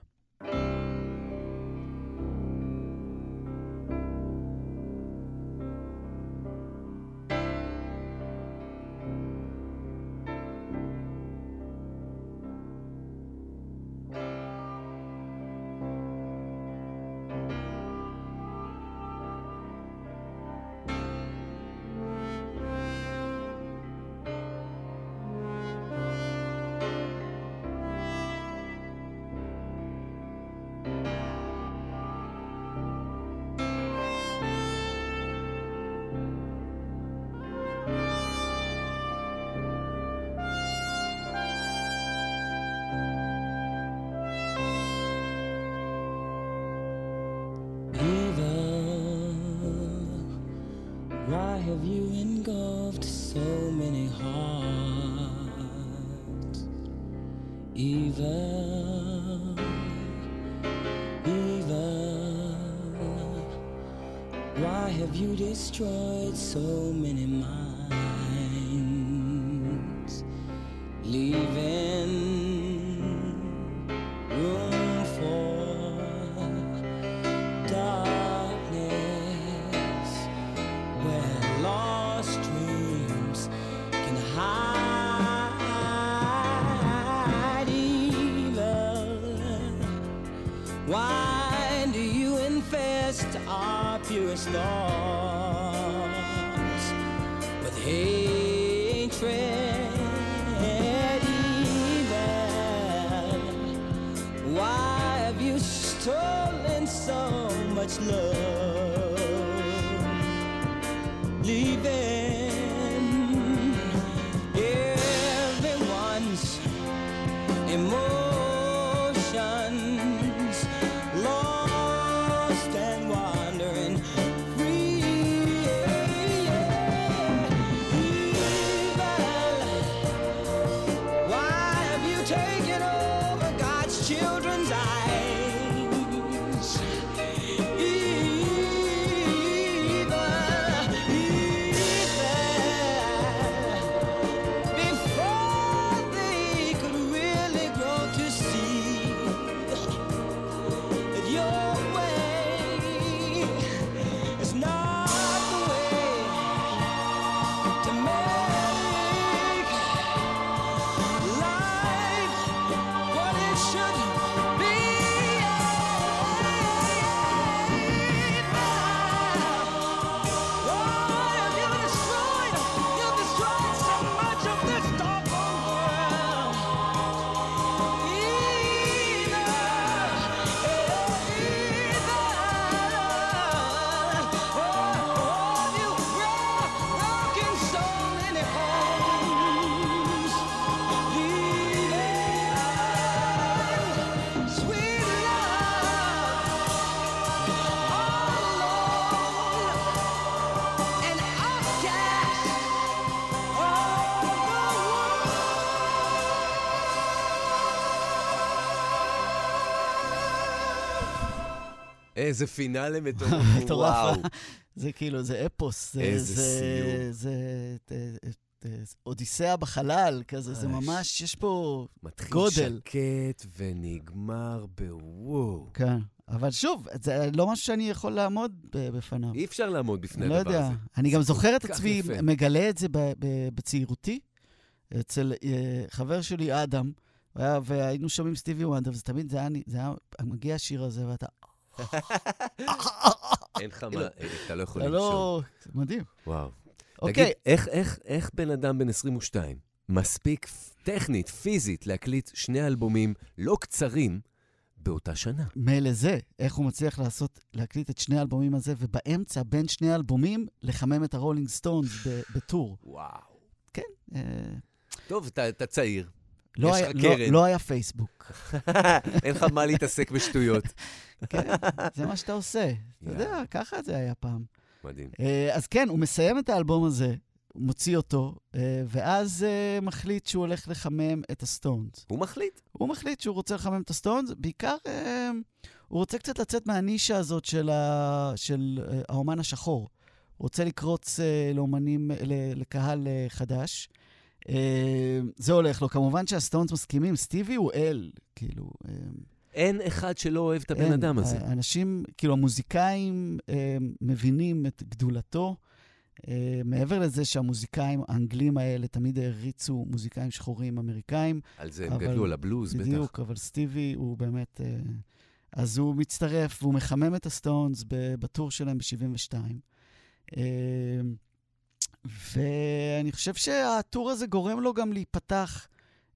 איזה פינאלה מטורף. וואו. זה כאילו, זה אפוס. זה- איזה זה- סיום. זה אה, אה, אודיסאה בחלל, כזה, זה. ממש, יש פה... מתחיל גודל. שקט ונגמר בוואו. כן. אבל שוב, זה לא משהו שאני יכול לעמוד בפניו. אי אפשר לעמוד בפני אני לא הדבר יודע. הזה. אני גם זוכר את עצמי יפה. מגלה את זה בצעירותי, אצל אה, חבר שלי, אדם, והיינו שומעים סטיבי וונדר, וזה תמיד, זה היה, זה היה מגיע השיר הזה, ואתה... אין לך מה, אתה לא יכול לנשום. לא... מדהים. וואו. אוקיי, תגיד, איך, בן אדם בן 22 מספיק טכנית, פיזית, להקליט שני אלבומים לא קצרים באותה שנה? מילא זה, איך הוא מצליח לעשות, להקליט את שני האלבומים הזה, ובאמצע, בין שני האלבומים, לחמם את הרולינג סטונס ב tour. וואו. אה, טוב, אתה צעיר, לא יש לך לא- קרן. לא היה פייסבוק. אין לך מה להתעסק בשטויות. כן, זה מה שאתה עושה. אתה. יודע, ככה זה היה פעם. מדהים. אה, אז כן, הוא מסיים את האלבום הזה, מוציא אותו, אה, ואז אה, מחליט שהוא הולך לחמם את הסטונס. הוא מחליט. הוא מחליט שהוא רוצה לחמם את הסטונס, בעיקר הוא רוצה קצת לצאת מהנישה הזאת של, ה, של האומן השחור. הוא רוצה לקרוץ לאומנים, לקהל חדש. אה, זה הולך לו. כמובן שהסטונס מסכימים, סטיבי הוא אל, כאילו... אה, אין אחד שלא אוהב את הבן אין, אדם הזה. ה- אנשים, כאילו, המוזיקאים אה, מבינים את גדולתו. אה, מעבר לזה שהמוזיקאים האנגלים האלה תמיד העריצו מוזיקאים שחורים אמריקאים. על זה הם אבל- גדלו, על הבלוז, בטח. בדיוק, אבל סטיבי הוא באמת... אה, אז הוא מצטרף והוא מחמם את הסטונס בטור שלהם ב-72. ואני חושב שהטור הזה גורם לו גם להיפתח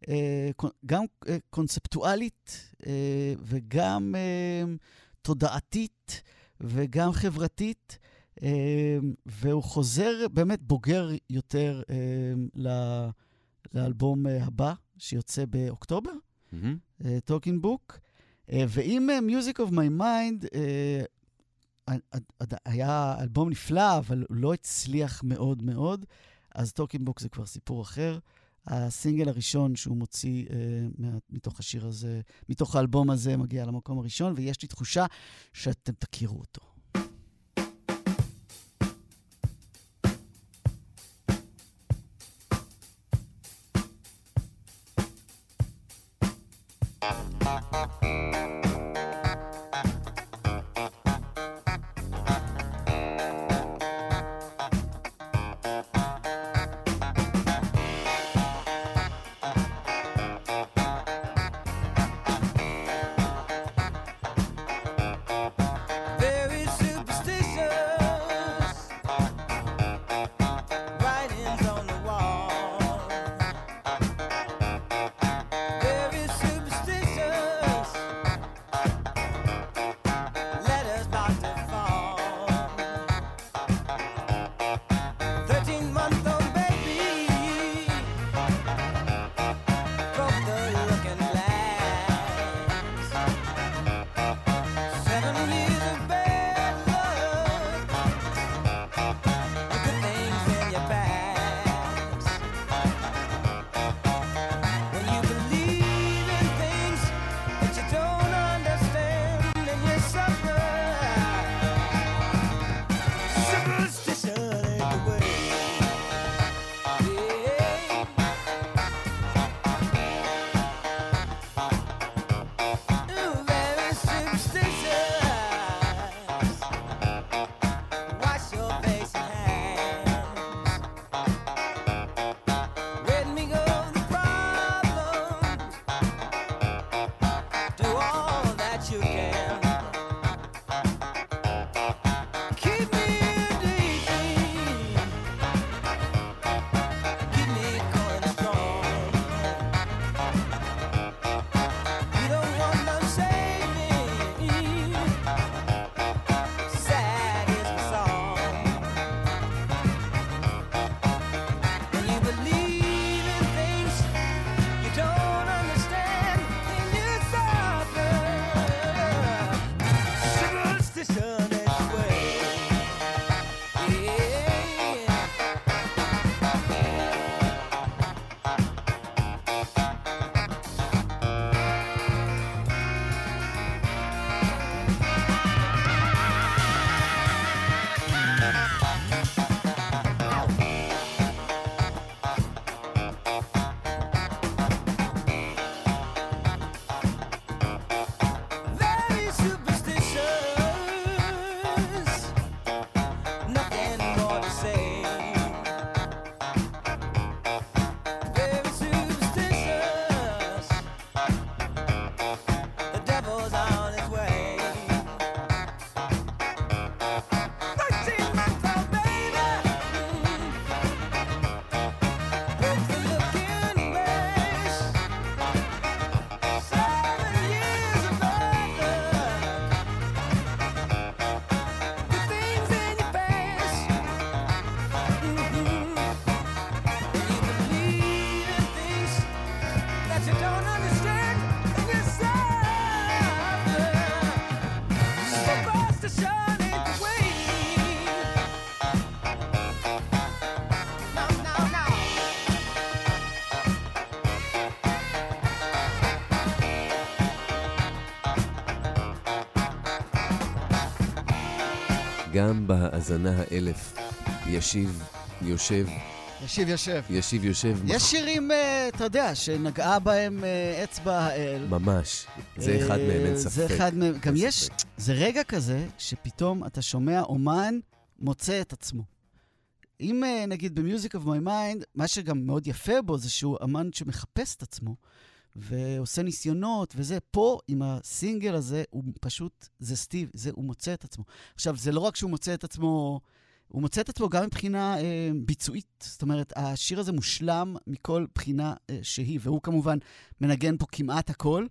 אה, גם אה, קונספטואלית אה, וגם תודעתית וגם חברתית. והוא חוזר באמת בוגר יותר לאלבום הבא, שיוצא באוקטובר. Talking Book, ועם אה, Music of My Mind, היה אלבום נפלא, אבל הוא לא הצליח מאוד מאוד, אז Talking Book זה כבר סיפור אחר. הסינגל הראשון שהוא מוציא אה, מה- מתוך השיר הזה, מתוך האלבום הזה, מגיע למקום הראשון, ויש לי תחושה שאתם תכירו אותו. Very גם בהאזנה האלף ישיב, יושב, ישיב יושב. ישיב, יושב, יש שירים, אה, אתה יודע, שנגעה בהם אה, אצבע האל. ממש. זה אחד אה, מהם, אין ספק. זה אחד מהם. גם יש. זה רגע כזה שפתאום אתה שומע אומן מוצא את עצמו. אם נגיד ב Music of My Mind, מה שגם מאוד יפה בו זה שהוא אמן שמחפש את עצמו ועושה ניסיונות וזה. פה, עם הסינגל הזה, הוא פשוט, זה סטיב, זה, הוא מוצא את עצמו. עכשיו, זה לא רק שהוא מוצא את עצמו, הוא מוצא את עצמו גם מבחינה אה, ביצועית. זאת אומרת, השיר הזה מושלם מכל בחינה אה, שהיא, והוא כמובן מנגן פה כמעט הכל.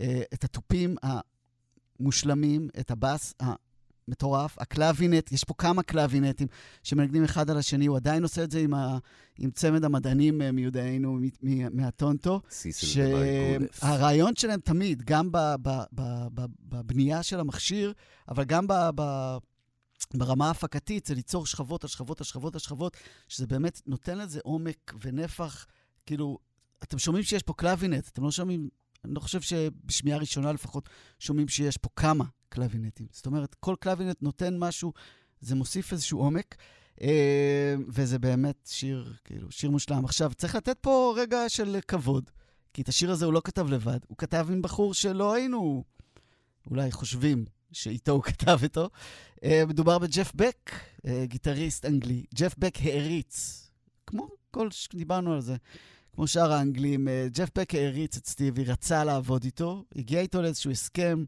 אה, את התופים המושלמים, את הבאס המטורף, הקלאווינט, יש פה כמה קלאווינטים שמנגנים אחד על השני, הוא עדיין עושה את זה עם, ה, עם צמד המדענים אה, מיודעינו, מ- מ- מה-TONTO. שהרעיון שלהם תמיד, גם ב, ב, ב, ב, בבנייה של המכשיר, אבל גם ב, ב, ברמה ההפקתית, זה ליצור שכבות על שכבות על שכבות על שכבות, שזה באמת נותן לזה עומק ונפח. כאילו, אתם שומעים שיש פה קלאווינט, אתם לא שומעים, אני לא חושב שבשמיעה ראשונה לפחות שומעים שיש פה כמה קלאווינטים. זאת אומרת, כל קלאווינט נותן משהו, זה מוסיף איזשהו עומק. אה, וזה באמת שיר, כאילו, שיר מושלם. עכשיו, צריך לתת פה רגע של כבוד, כי את השיר הזה הוא לא כתב לבד, הוא כתב עם בחור שלא היינו אולי חושבים שאיתו הוא כתב איתו. אה, מדובר בג'ף בק, אה, גיטריסט אנגלי. ג'ף בק העריץ, כמו כל שדיברנו על זה, כמו שאר האנגלים, ג'ף בק העריץ את סטיבי, רצה לעבוד איתו, הגיע איתו לאיזשהו הסכם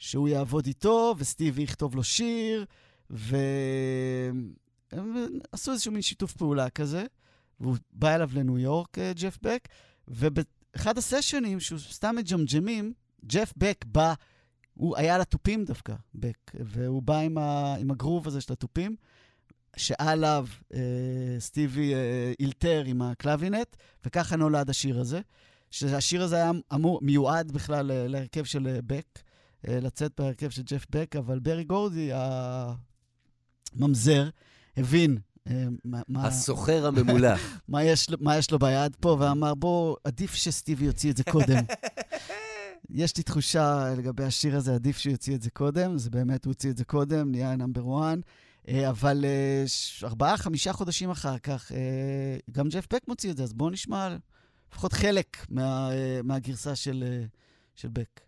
שהוא יעבוד איתו, וסטיבי יכתוב לו שיר, והם עשו איזשהו מין שיתוף פעולה כזה, והוא בא אליו לניו יורק, אה, ג'ף בק, ובאחד הסשנים, שהוא סתם מג'מג'מים, ג'ף בק בא, הוא היה על התופים דווקא, בק, והוא בא עם, ה, עם הגרוב הזה של התופים, שעליו אה, סטיבי אה, אילתר עם הקלאווינט, וככה נולד השיר הזה. שהשיר הזה היה אמור, מיועד בכלל להרכב של אה, בק, לצאת בהרכב של ג'ף בק, אבל ברי גורדי, הממזר, הבין אה, מה, הסוחר הממולח. מה, יש, מה יש לו ביד פה, ואמר, בוא, עדיף שסטיבי יוציא את זה קודם. יש לי תחושה לגבי השיר הזה, עדיף שהוא יוציא את זה קודם, זה באמת, הוא הוציא את זה קודם, נהיה נאמבר 1, אבל אה, ארבעה, חמישה חודשים אחר כך, אה, גם ג'ף בק מוציא את זה, אז בואו נשמע לפחות חלק מה, אה, מהגרסה של, אה, של בק.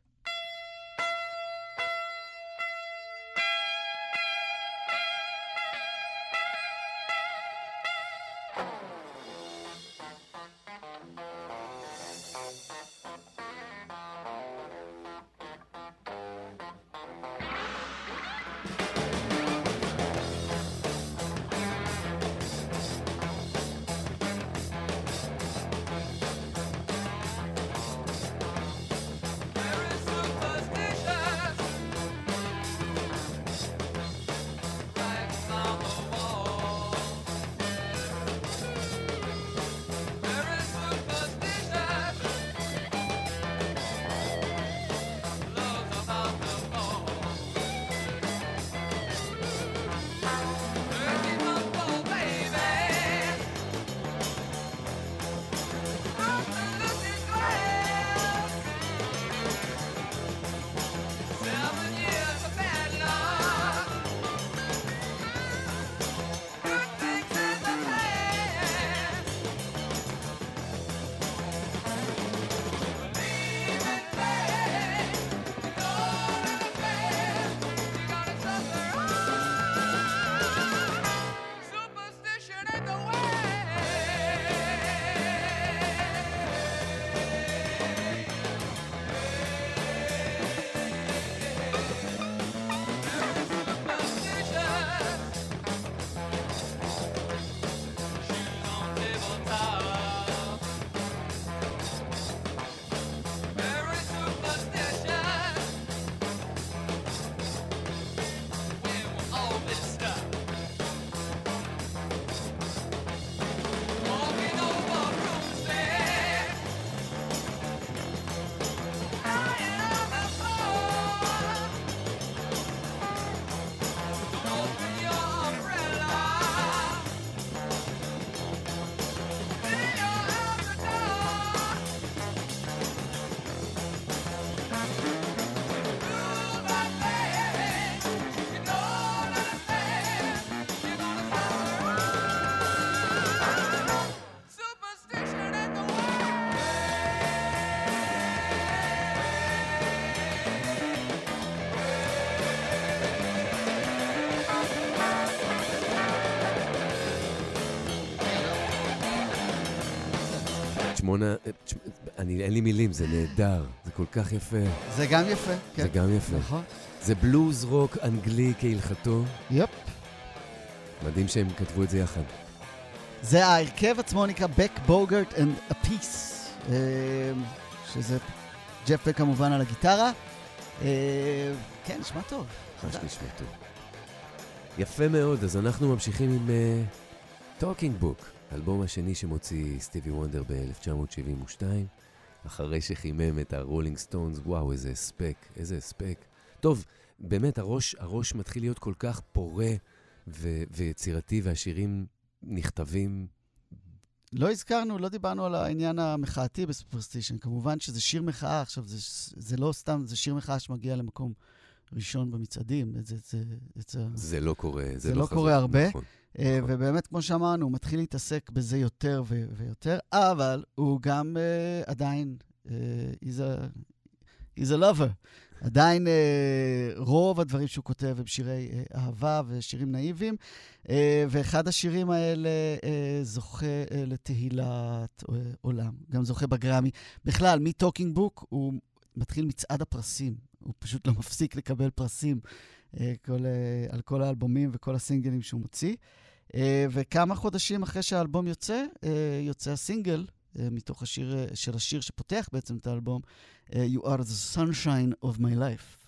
שמונה, אה, אני, אין לי מילים, זה נהדר, זה כל כך יפה, זה גם יפה, כן. זה גם יפה. נכון. זה בלוז רוק אנגלי כהלכתו, יופ. מדהים שהם כתבו את זה יחד. זה ההרכב עצמו נקרא Beck Bogart and a Piece, אה, שזה ג'ף בק כמובן על הגיטרה. אה, כן, נשמע טוב. ממש נשמע טוב. יפה מאוד, אז אנחנו ממשיכים עם טוקינג בוק, האלבום השני שמוציא סטיבי וונדר ב-1972, אחרי שחימם את הרולינג סטונס, וואו, איזה הספק, איזה הספק. טוב, באמת, הראש, הראש מתחיל להיות כל כך פורה ו- ויצירתי, והשירים נכתבים לא הזכרנו, לא דיברנו על העניין המחאתי בסופרסטישן. כמובן שזה שיר מחאה, עכשיו, זה, זה לא סתם, זה שיר מחאה שמגיע למקום ראשון במצעדים. זה, זה, זה, זה לא קורה, זה, זה לא לא חזק, קורה הרבה. נכון. אה, נכון. ובאמת, כמו שאמרנו, הוא מתחיל להתעסק בזה יותר ויותר, אבל הוא גם uh, עדיין, uh, he's, a, he's a lover. עדיין uh, רוב הדברים שהוא כותב הם שירי uh, אהבה ושירים נאיביים, uh, ואחד השירים האלה uh, זוכה uh, לתהילת uh, עולם, גם זוכה בגרמי. בכלל, מטוקינג בוק הוא מתחיל מצעד הפרסים, הוא פשוט לא מפסיק לקבל פרסים כל, על כל האלבומים וכל הסינגלים שהוא מוציא. וכמה חודשים אחרי שהאלבום יוצא, אה, יוצא הסינגל אה, מתוך השיר, אה, של השיר שפותח בעצם את האלבום, אה, You are the sunshine of my life.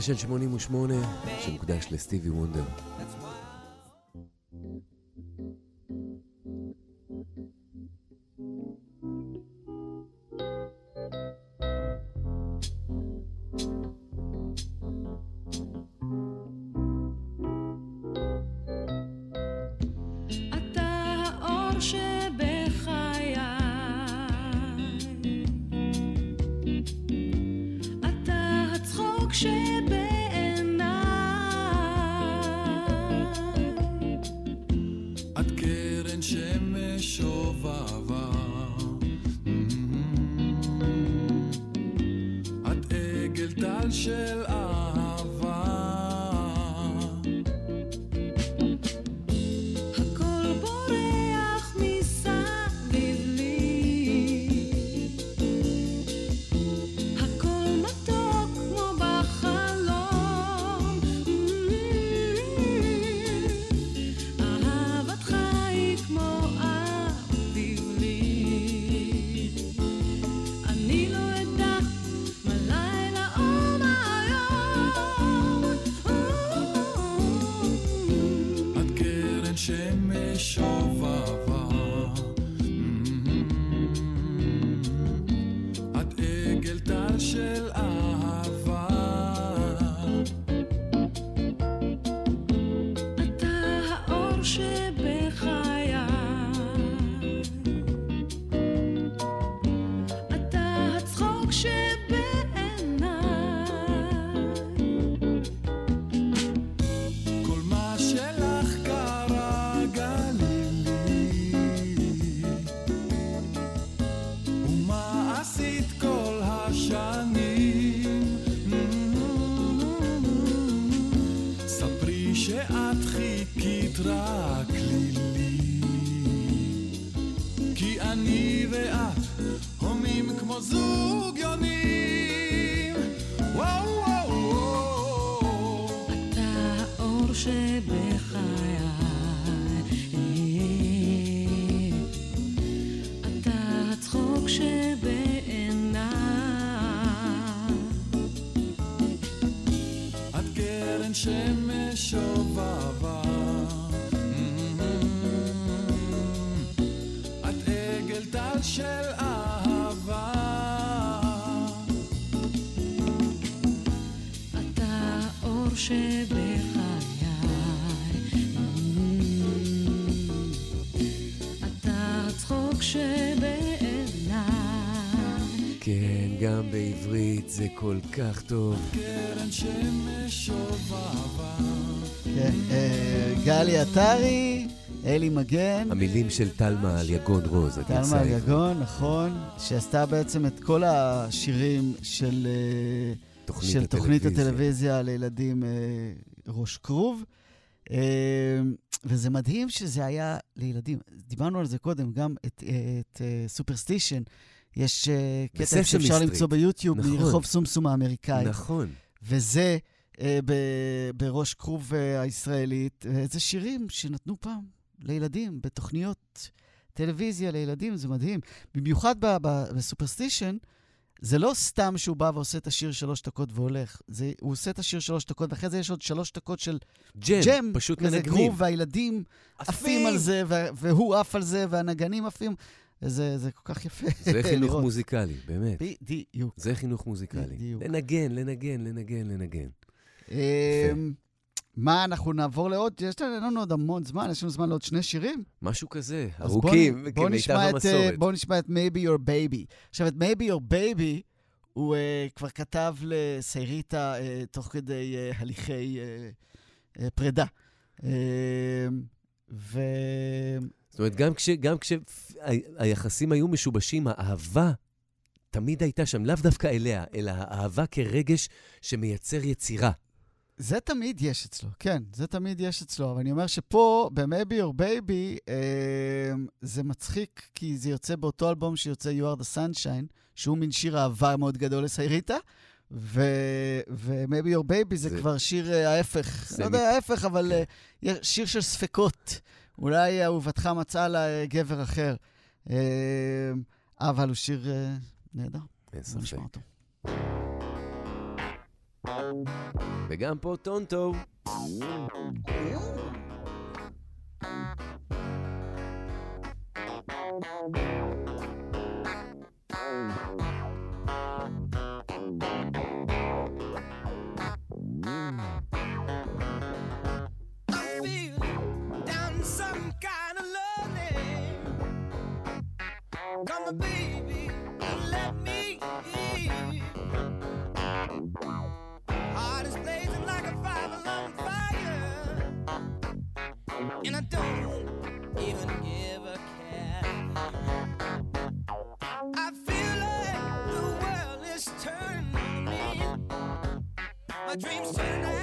ספיישל 88 שמוקדש לסטיבי וונדר. shall בעברית זה כל כך טוב. קרן שמש. כן, אה, גלי עטרי, אלי מגן. המילים של תלמה על יגון רוז, הגרסה תלמה העברית. יגון, נכון, שעשתה בעצם את כל השירים של, אה, תוכנית של תוכנית הטלוויזיה. הטלוויזיה לילדים אה, ראש כרוב. וזה מדהים שזה היה לילדים. דיברנו על זה קודם, גם את, את סופרסטישן. יש אה, קטע שאפשר. למצוא ביוטיוב נכון. מרחוב סומסום האמריקאי. נכון. וזה אה, ב- בראש כרוב אה, הישראלית, אה, זה שירים שנתנו פעם לילדים בתוכניות טלוויזיה לילדים, זה מדהים. במיוחד בסופרסטישן, זה לא סתם שהוא בא ועושה את השיר שלוש דקות והולך. זה, הוא עושה את השיר שלוש דקות, ואחרי זה יש עוד שלוש דקות של ג'ם, ג'ם, פשוט כזה מנגנים. גרוב, והילדים עפים על זה, וה- והוא עף על זה, והנגנים עפים. זה, זה כל כך יפה זה חינוך לראות. מוזיקלי, באמת. בדיוק. זה חינוך מוזיקלי. בדיוק. לנגן, לנגן, לנגן, לנגן. אמ, מה, אנחנו נעבור לעוד, יש לנו עוד המון זמן, יש לנו זמן לעוד שני שירים. משהו כזה, ארוכים, כמיטב את, אה, המסורת. בואו נשמע את Maybe Your Baby. עכשיו, את Maybe Your Baby, הוא uh, כבר כתב לסייריטה uh, תוך כדי uh, הליכי uh, uh, פרידה. Uh, ו... זאת אומרת, גם כש- גם כשהיחסים היו משובשים, האהבה תמיד הייתה שם, לאו דווקא אליה, אלא האהבה כרגש שמייצר יצירה. זה תמיד יש אצלו, כן, זה תמיד יש אצלו, אבל אני אומר שפה, ב-Maybe Your Baby, אה, זה מצחיק, כי זה יוצא באותו אלבום שיוצא You are the Sunshine, שהוא מין שיר אהבה מאוד גדול לסייריטה, ו-Maybe Your Baby זה, זה- כבר שיר אה, ההפך. זה לא יודע מ- ההפך, אבל כן. אה, שיר של ספקות. אולי אהובתך מצאה לה אה, גבר אחר. אה, אבל הוא שיר אה, נהדר. אין ספק. וגם פה טונטו. I'm Come on, baby, let me in. Heart is blazing like a five-alarm fire, and I don't even give a care. I feel like the world is turning. My dreams turning.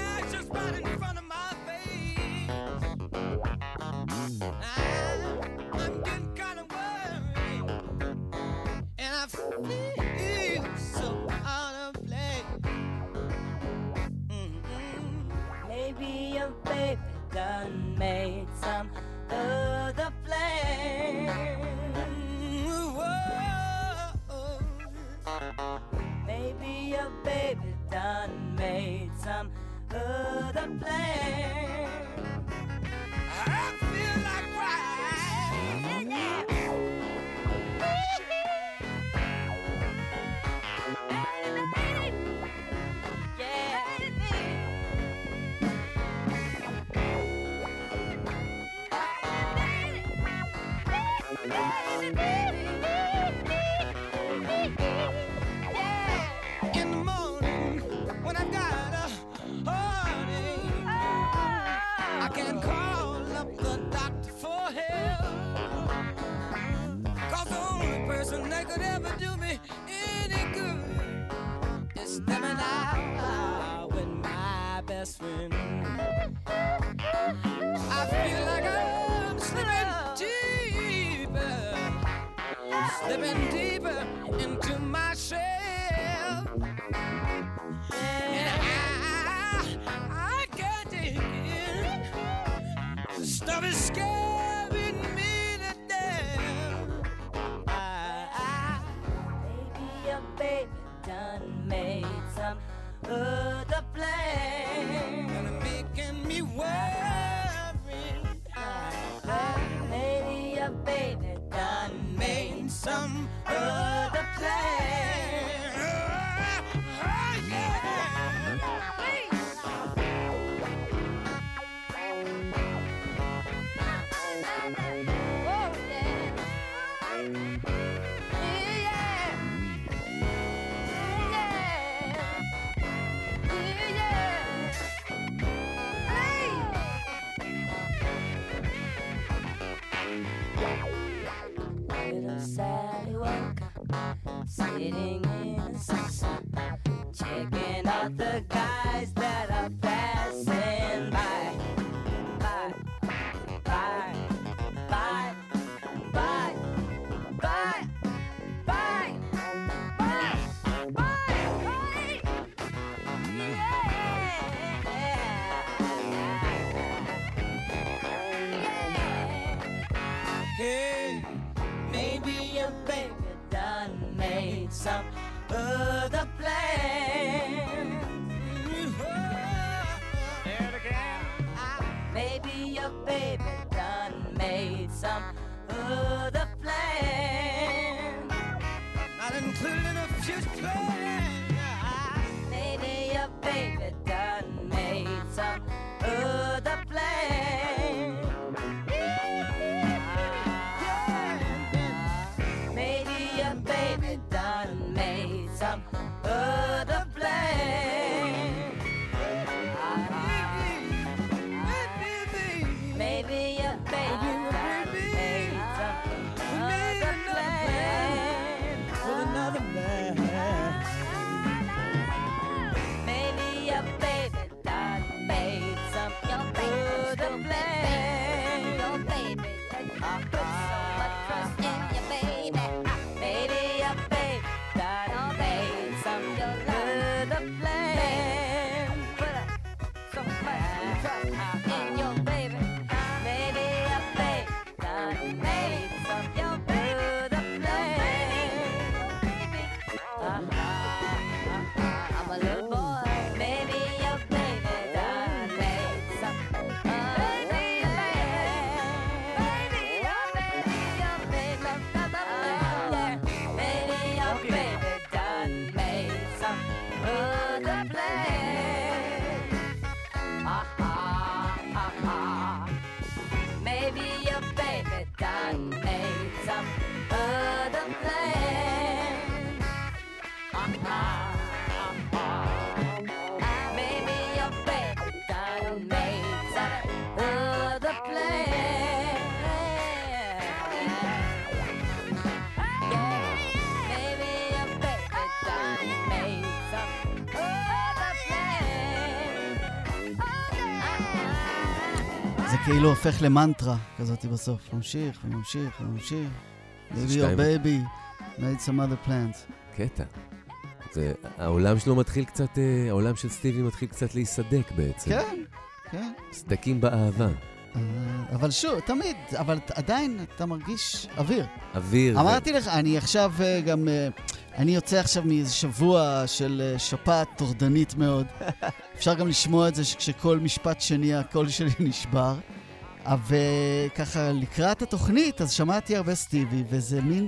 play. deeper into myself. And I, I can't scaring me to death. Maybe your baby done made some other. And making me maybe your baby done made some say כאילו הופך למנטרה כזאת בסוף. ממשיך וממשיך וממשיך. Maybe your שתיים. baby made some other plans. קטע. זה, העולם שלו מתחיל קצת, אה, העולם של סטיבי מתחיל קצת להיסדק בעצם. כן, כן. סדקים באהבה. אה, אבל שוב, תמיד, אבל עדיין אתה מרגיש אוויר. אוויר. ו- אמרתי לך, אני עכשיו אה, גם, אני יוצא עכשיו מאיזה שבוע של שפעת טורדנית מאוד. אפשר גם לשמוע את זה שכשכל משפט שני הקול שלי נשבר. וככה, לקראת התוכנית, אז שמעתי הרבה סטיבי, וזה מין...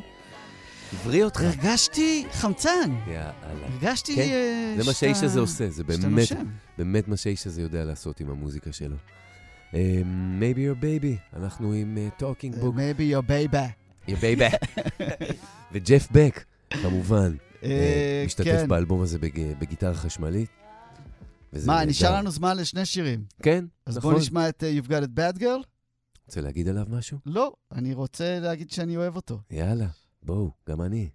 הבריא אותך. הרגשתי חמצן. יאללה. הרגשתי... כן, אה, זה מה שאתה- שהאיש הזה עושה, זה שאתה באמת. באמת מה שהאיש הזה יודע לעשות עם המוזיקה שלו. Um, maybe your baby, אנחנו עם uh, Talking Book, Maybe your baby. your baby, וג'ף בק, כמובן, אה, אה, משתתף כן. באלבום הזה בג- בגיטרה חשמלית. מה. נשאר לנו זמן לשני שירים. כן, אז נכון. בואו נשמע את אה, You've Got It Bad Girl? רוצה להגיד עליו משהו? לא, אני רוצה להגיד שאני אוהב אותו. יאללה, בואו, גם אני.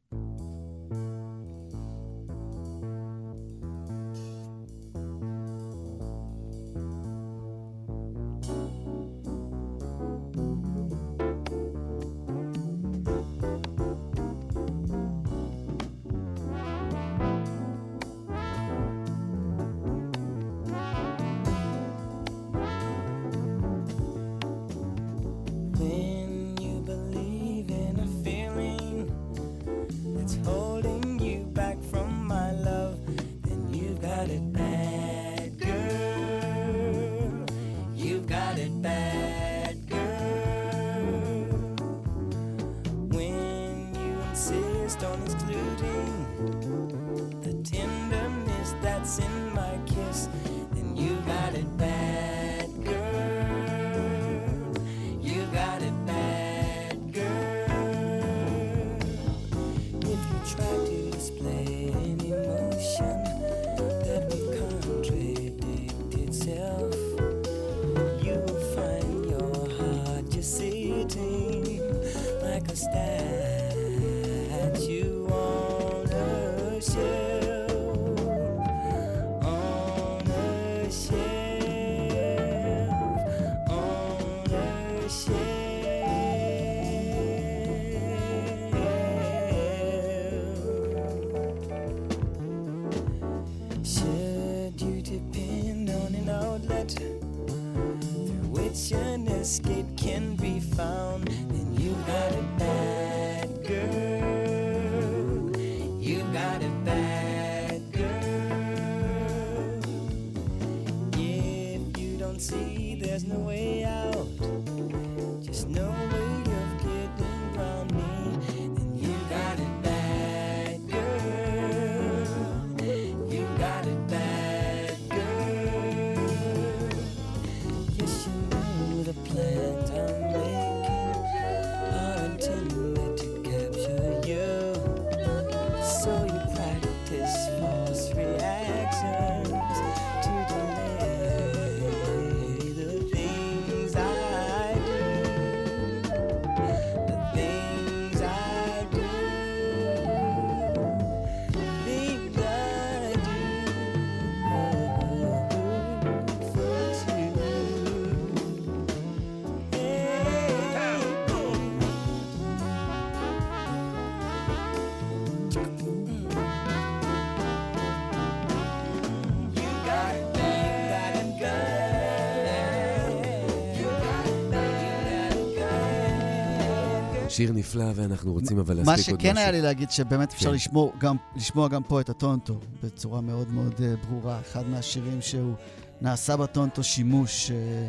שיר נפלא, ואנחנו רוצים אבל מה להספיק עוד משהו. שכן היה לי להגיד, שבאמת אפשר כן. לשמוע גם, לשמוע גם פה את הטונטו בצורה מאוד מאוד אה, ברורה. אחד מהשירים שהוא נעשה בטונטו שימוש אה,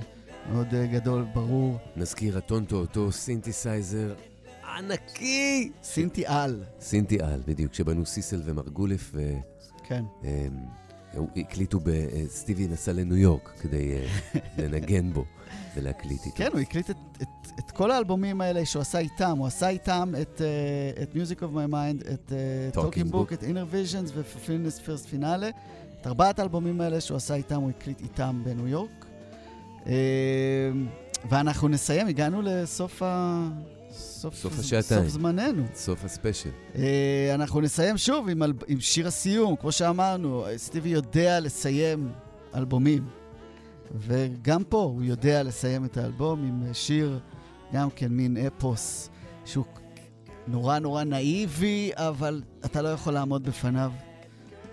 מאוד אה, גדול, ברור. נזכיר, הטונטו, אותו סינתסייזר ענקי! סינטי על, סינטי על, בדיוק, שבנו סיסל ומרגולף, כן. והקליטו, ב- אה, נסע לניו יורק כדי אה, לנגן בו ולהקליט איתו. כן, הוא הקליט את, את, את כל האלבומים האלה שהוא עשה איתם. הוא עשה איתם את, uh, את Music of My Mind, את uh, Talking Book. את Inner Visions ו-Fulfillness First Finale. את ארבעת האלבומים האלה שהוא עשה איתם, הוא הקליט איתם בניו יורק. Uh, ואנחנו נסיים, הגענו לסוף ה... סוף, סוף השעתיים. סוף זמננו. סוף הספיישל. Uh, אנחנו נסיים שוב עם, אל... עם שיר הסיום, כמו שאמרנו, סטיבי יודע לסיים אלבומים. וגם פה הוא יודע לסיים את האלבום עם אה, שיר, גם כן מין אפוס, שהוא נורא נורא נאיבי, אבל אתה לא יכול לעמוד בפניו.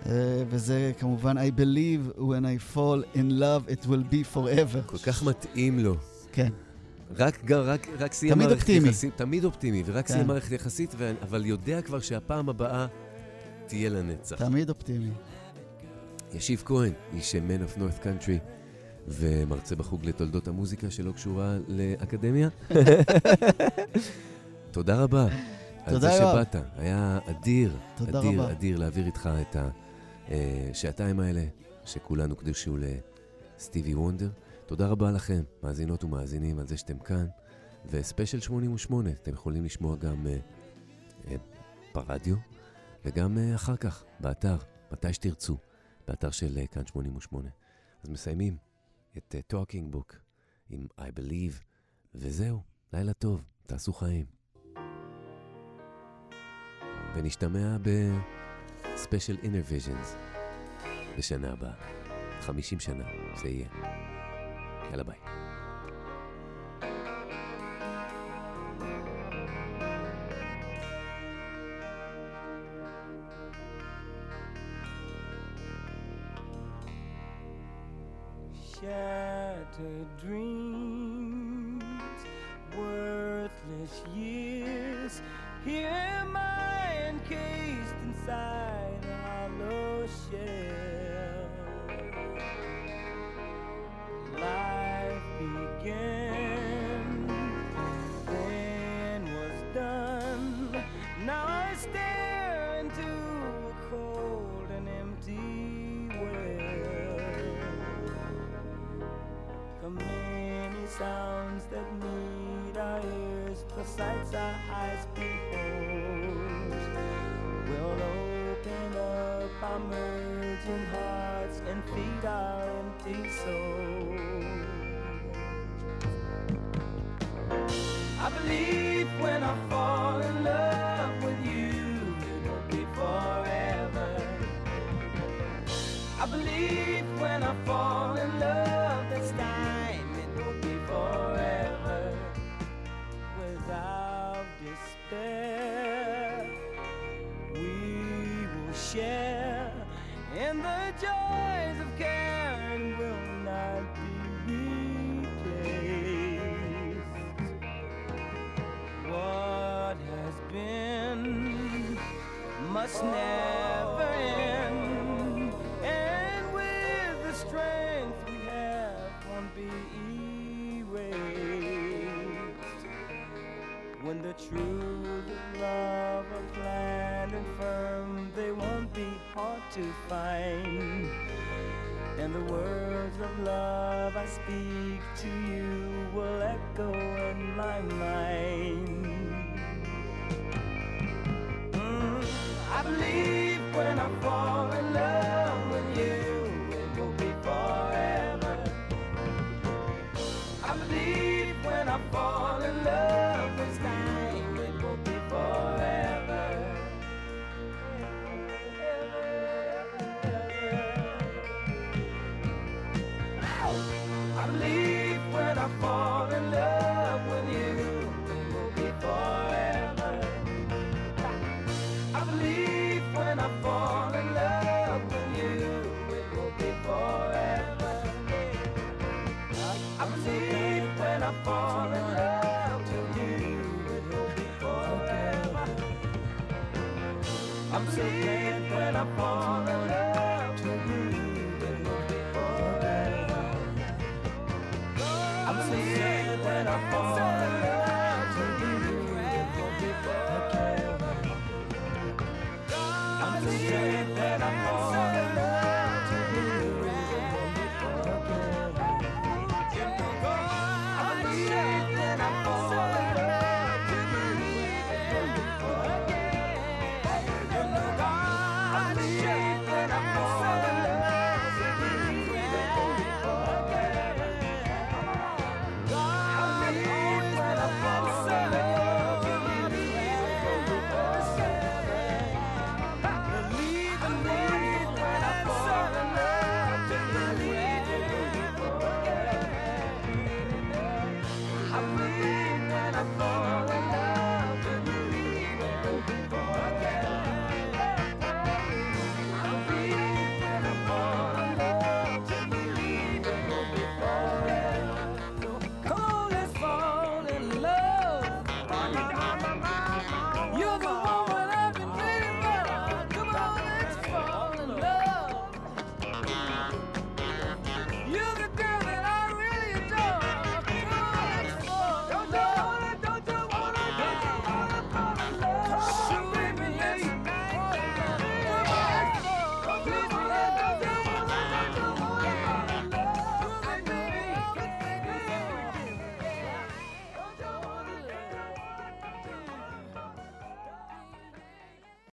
אה, וזה כמובן I believe when I fall in love it will be forever. כל כך מתאים לו. כן. רק, רק, רק סיים תמיד מערכת אופטימי. יחסים, תמיד אופטימי, ורק כן. סיים מערכת יחסית, ו- אבל יודע כבר שהפעם הבאה תהיה לנצח. תמיד אופטימי. ישיב כהן, איש Man of North Country, ומרצה בחוג לתולדות המוזיקה שלא קשורה לאקדמיה. תודה רבה. על זה. שבאת, היה אדיר, תודה אדיר, רבה. אדיר להעביר איתך את השעתיים האלה, שכולנו קדושו לסטיבי וונדר. תודה רבה לכם, מאזינות ומאזינים, על זה שאתם כאן. וספיישל 88, אתם יכולים לשמוע גם אה, אה, ברדיו, וגם אה, אחר כך, באתר, מתי שתרצו, באתר של אה, כאן 88. אז מסיימים את אה, Talking Book עם I Believe, וזהו, לילה טוב, תעשו חיים. ונשתמע בספיישל Inner Visions בשנה הבאה. 50 שנה, זה יהיה. Alabama. Shattered dreams. Our merging hearts and feed our empty souls. I believe when I fall in love with you, it won't be forever. I believe when I fall in love must never end, and with the strength we have won't be erased. When the truth of love are planned and firm, they won't be hard to find. And the words of love I speak to you will echo in my mind. I believe when I fall in love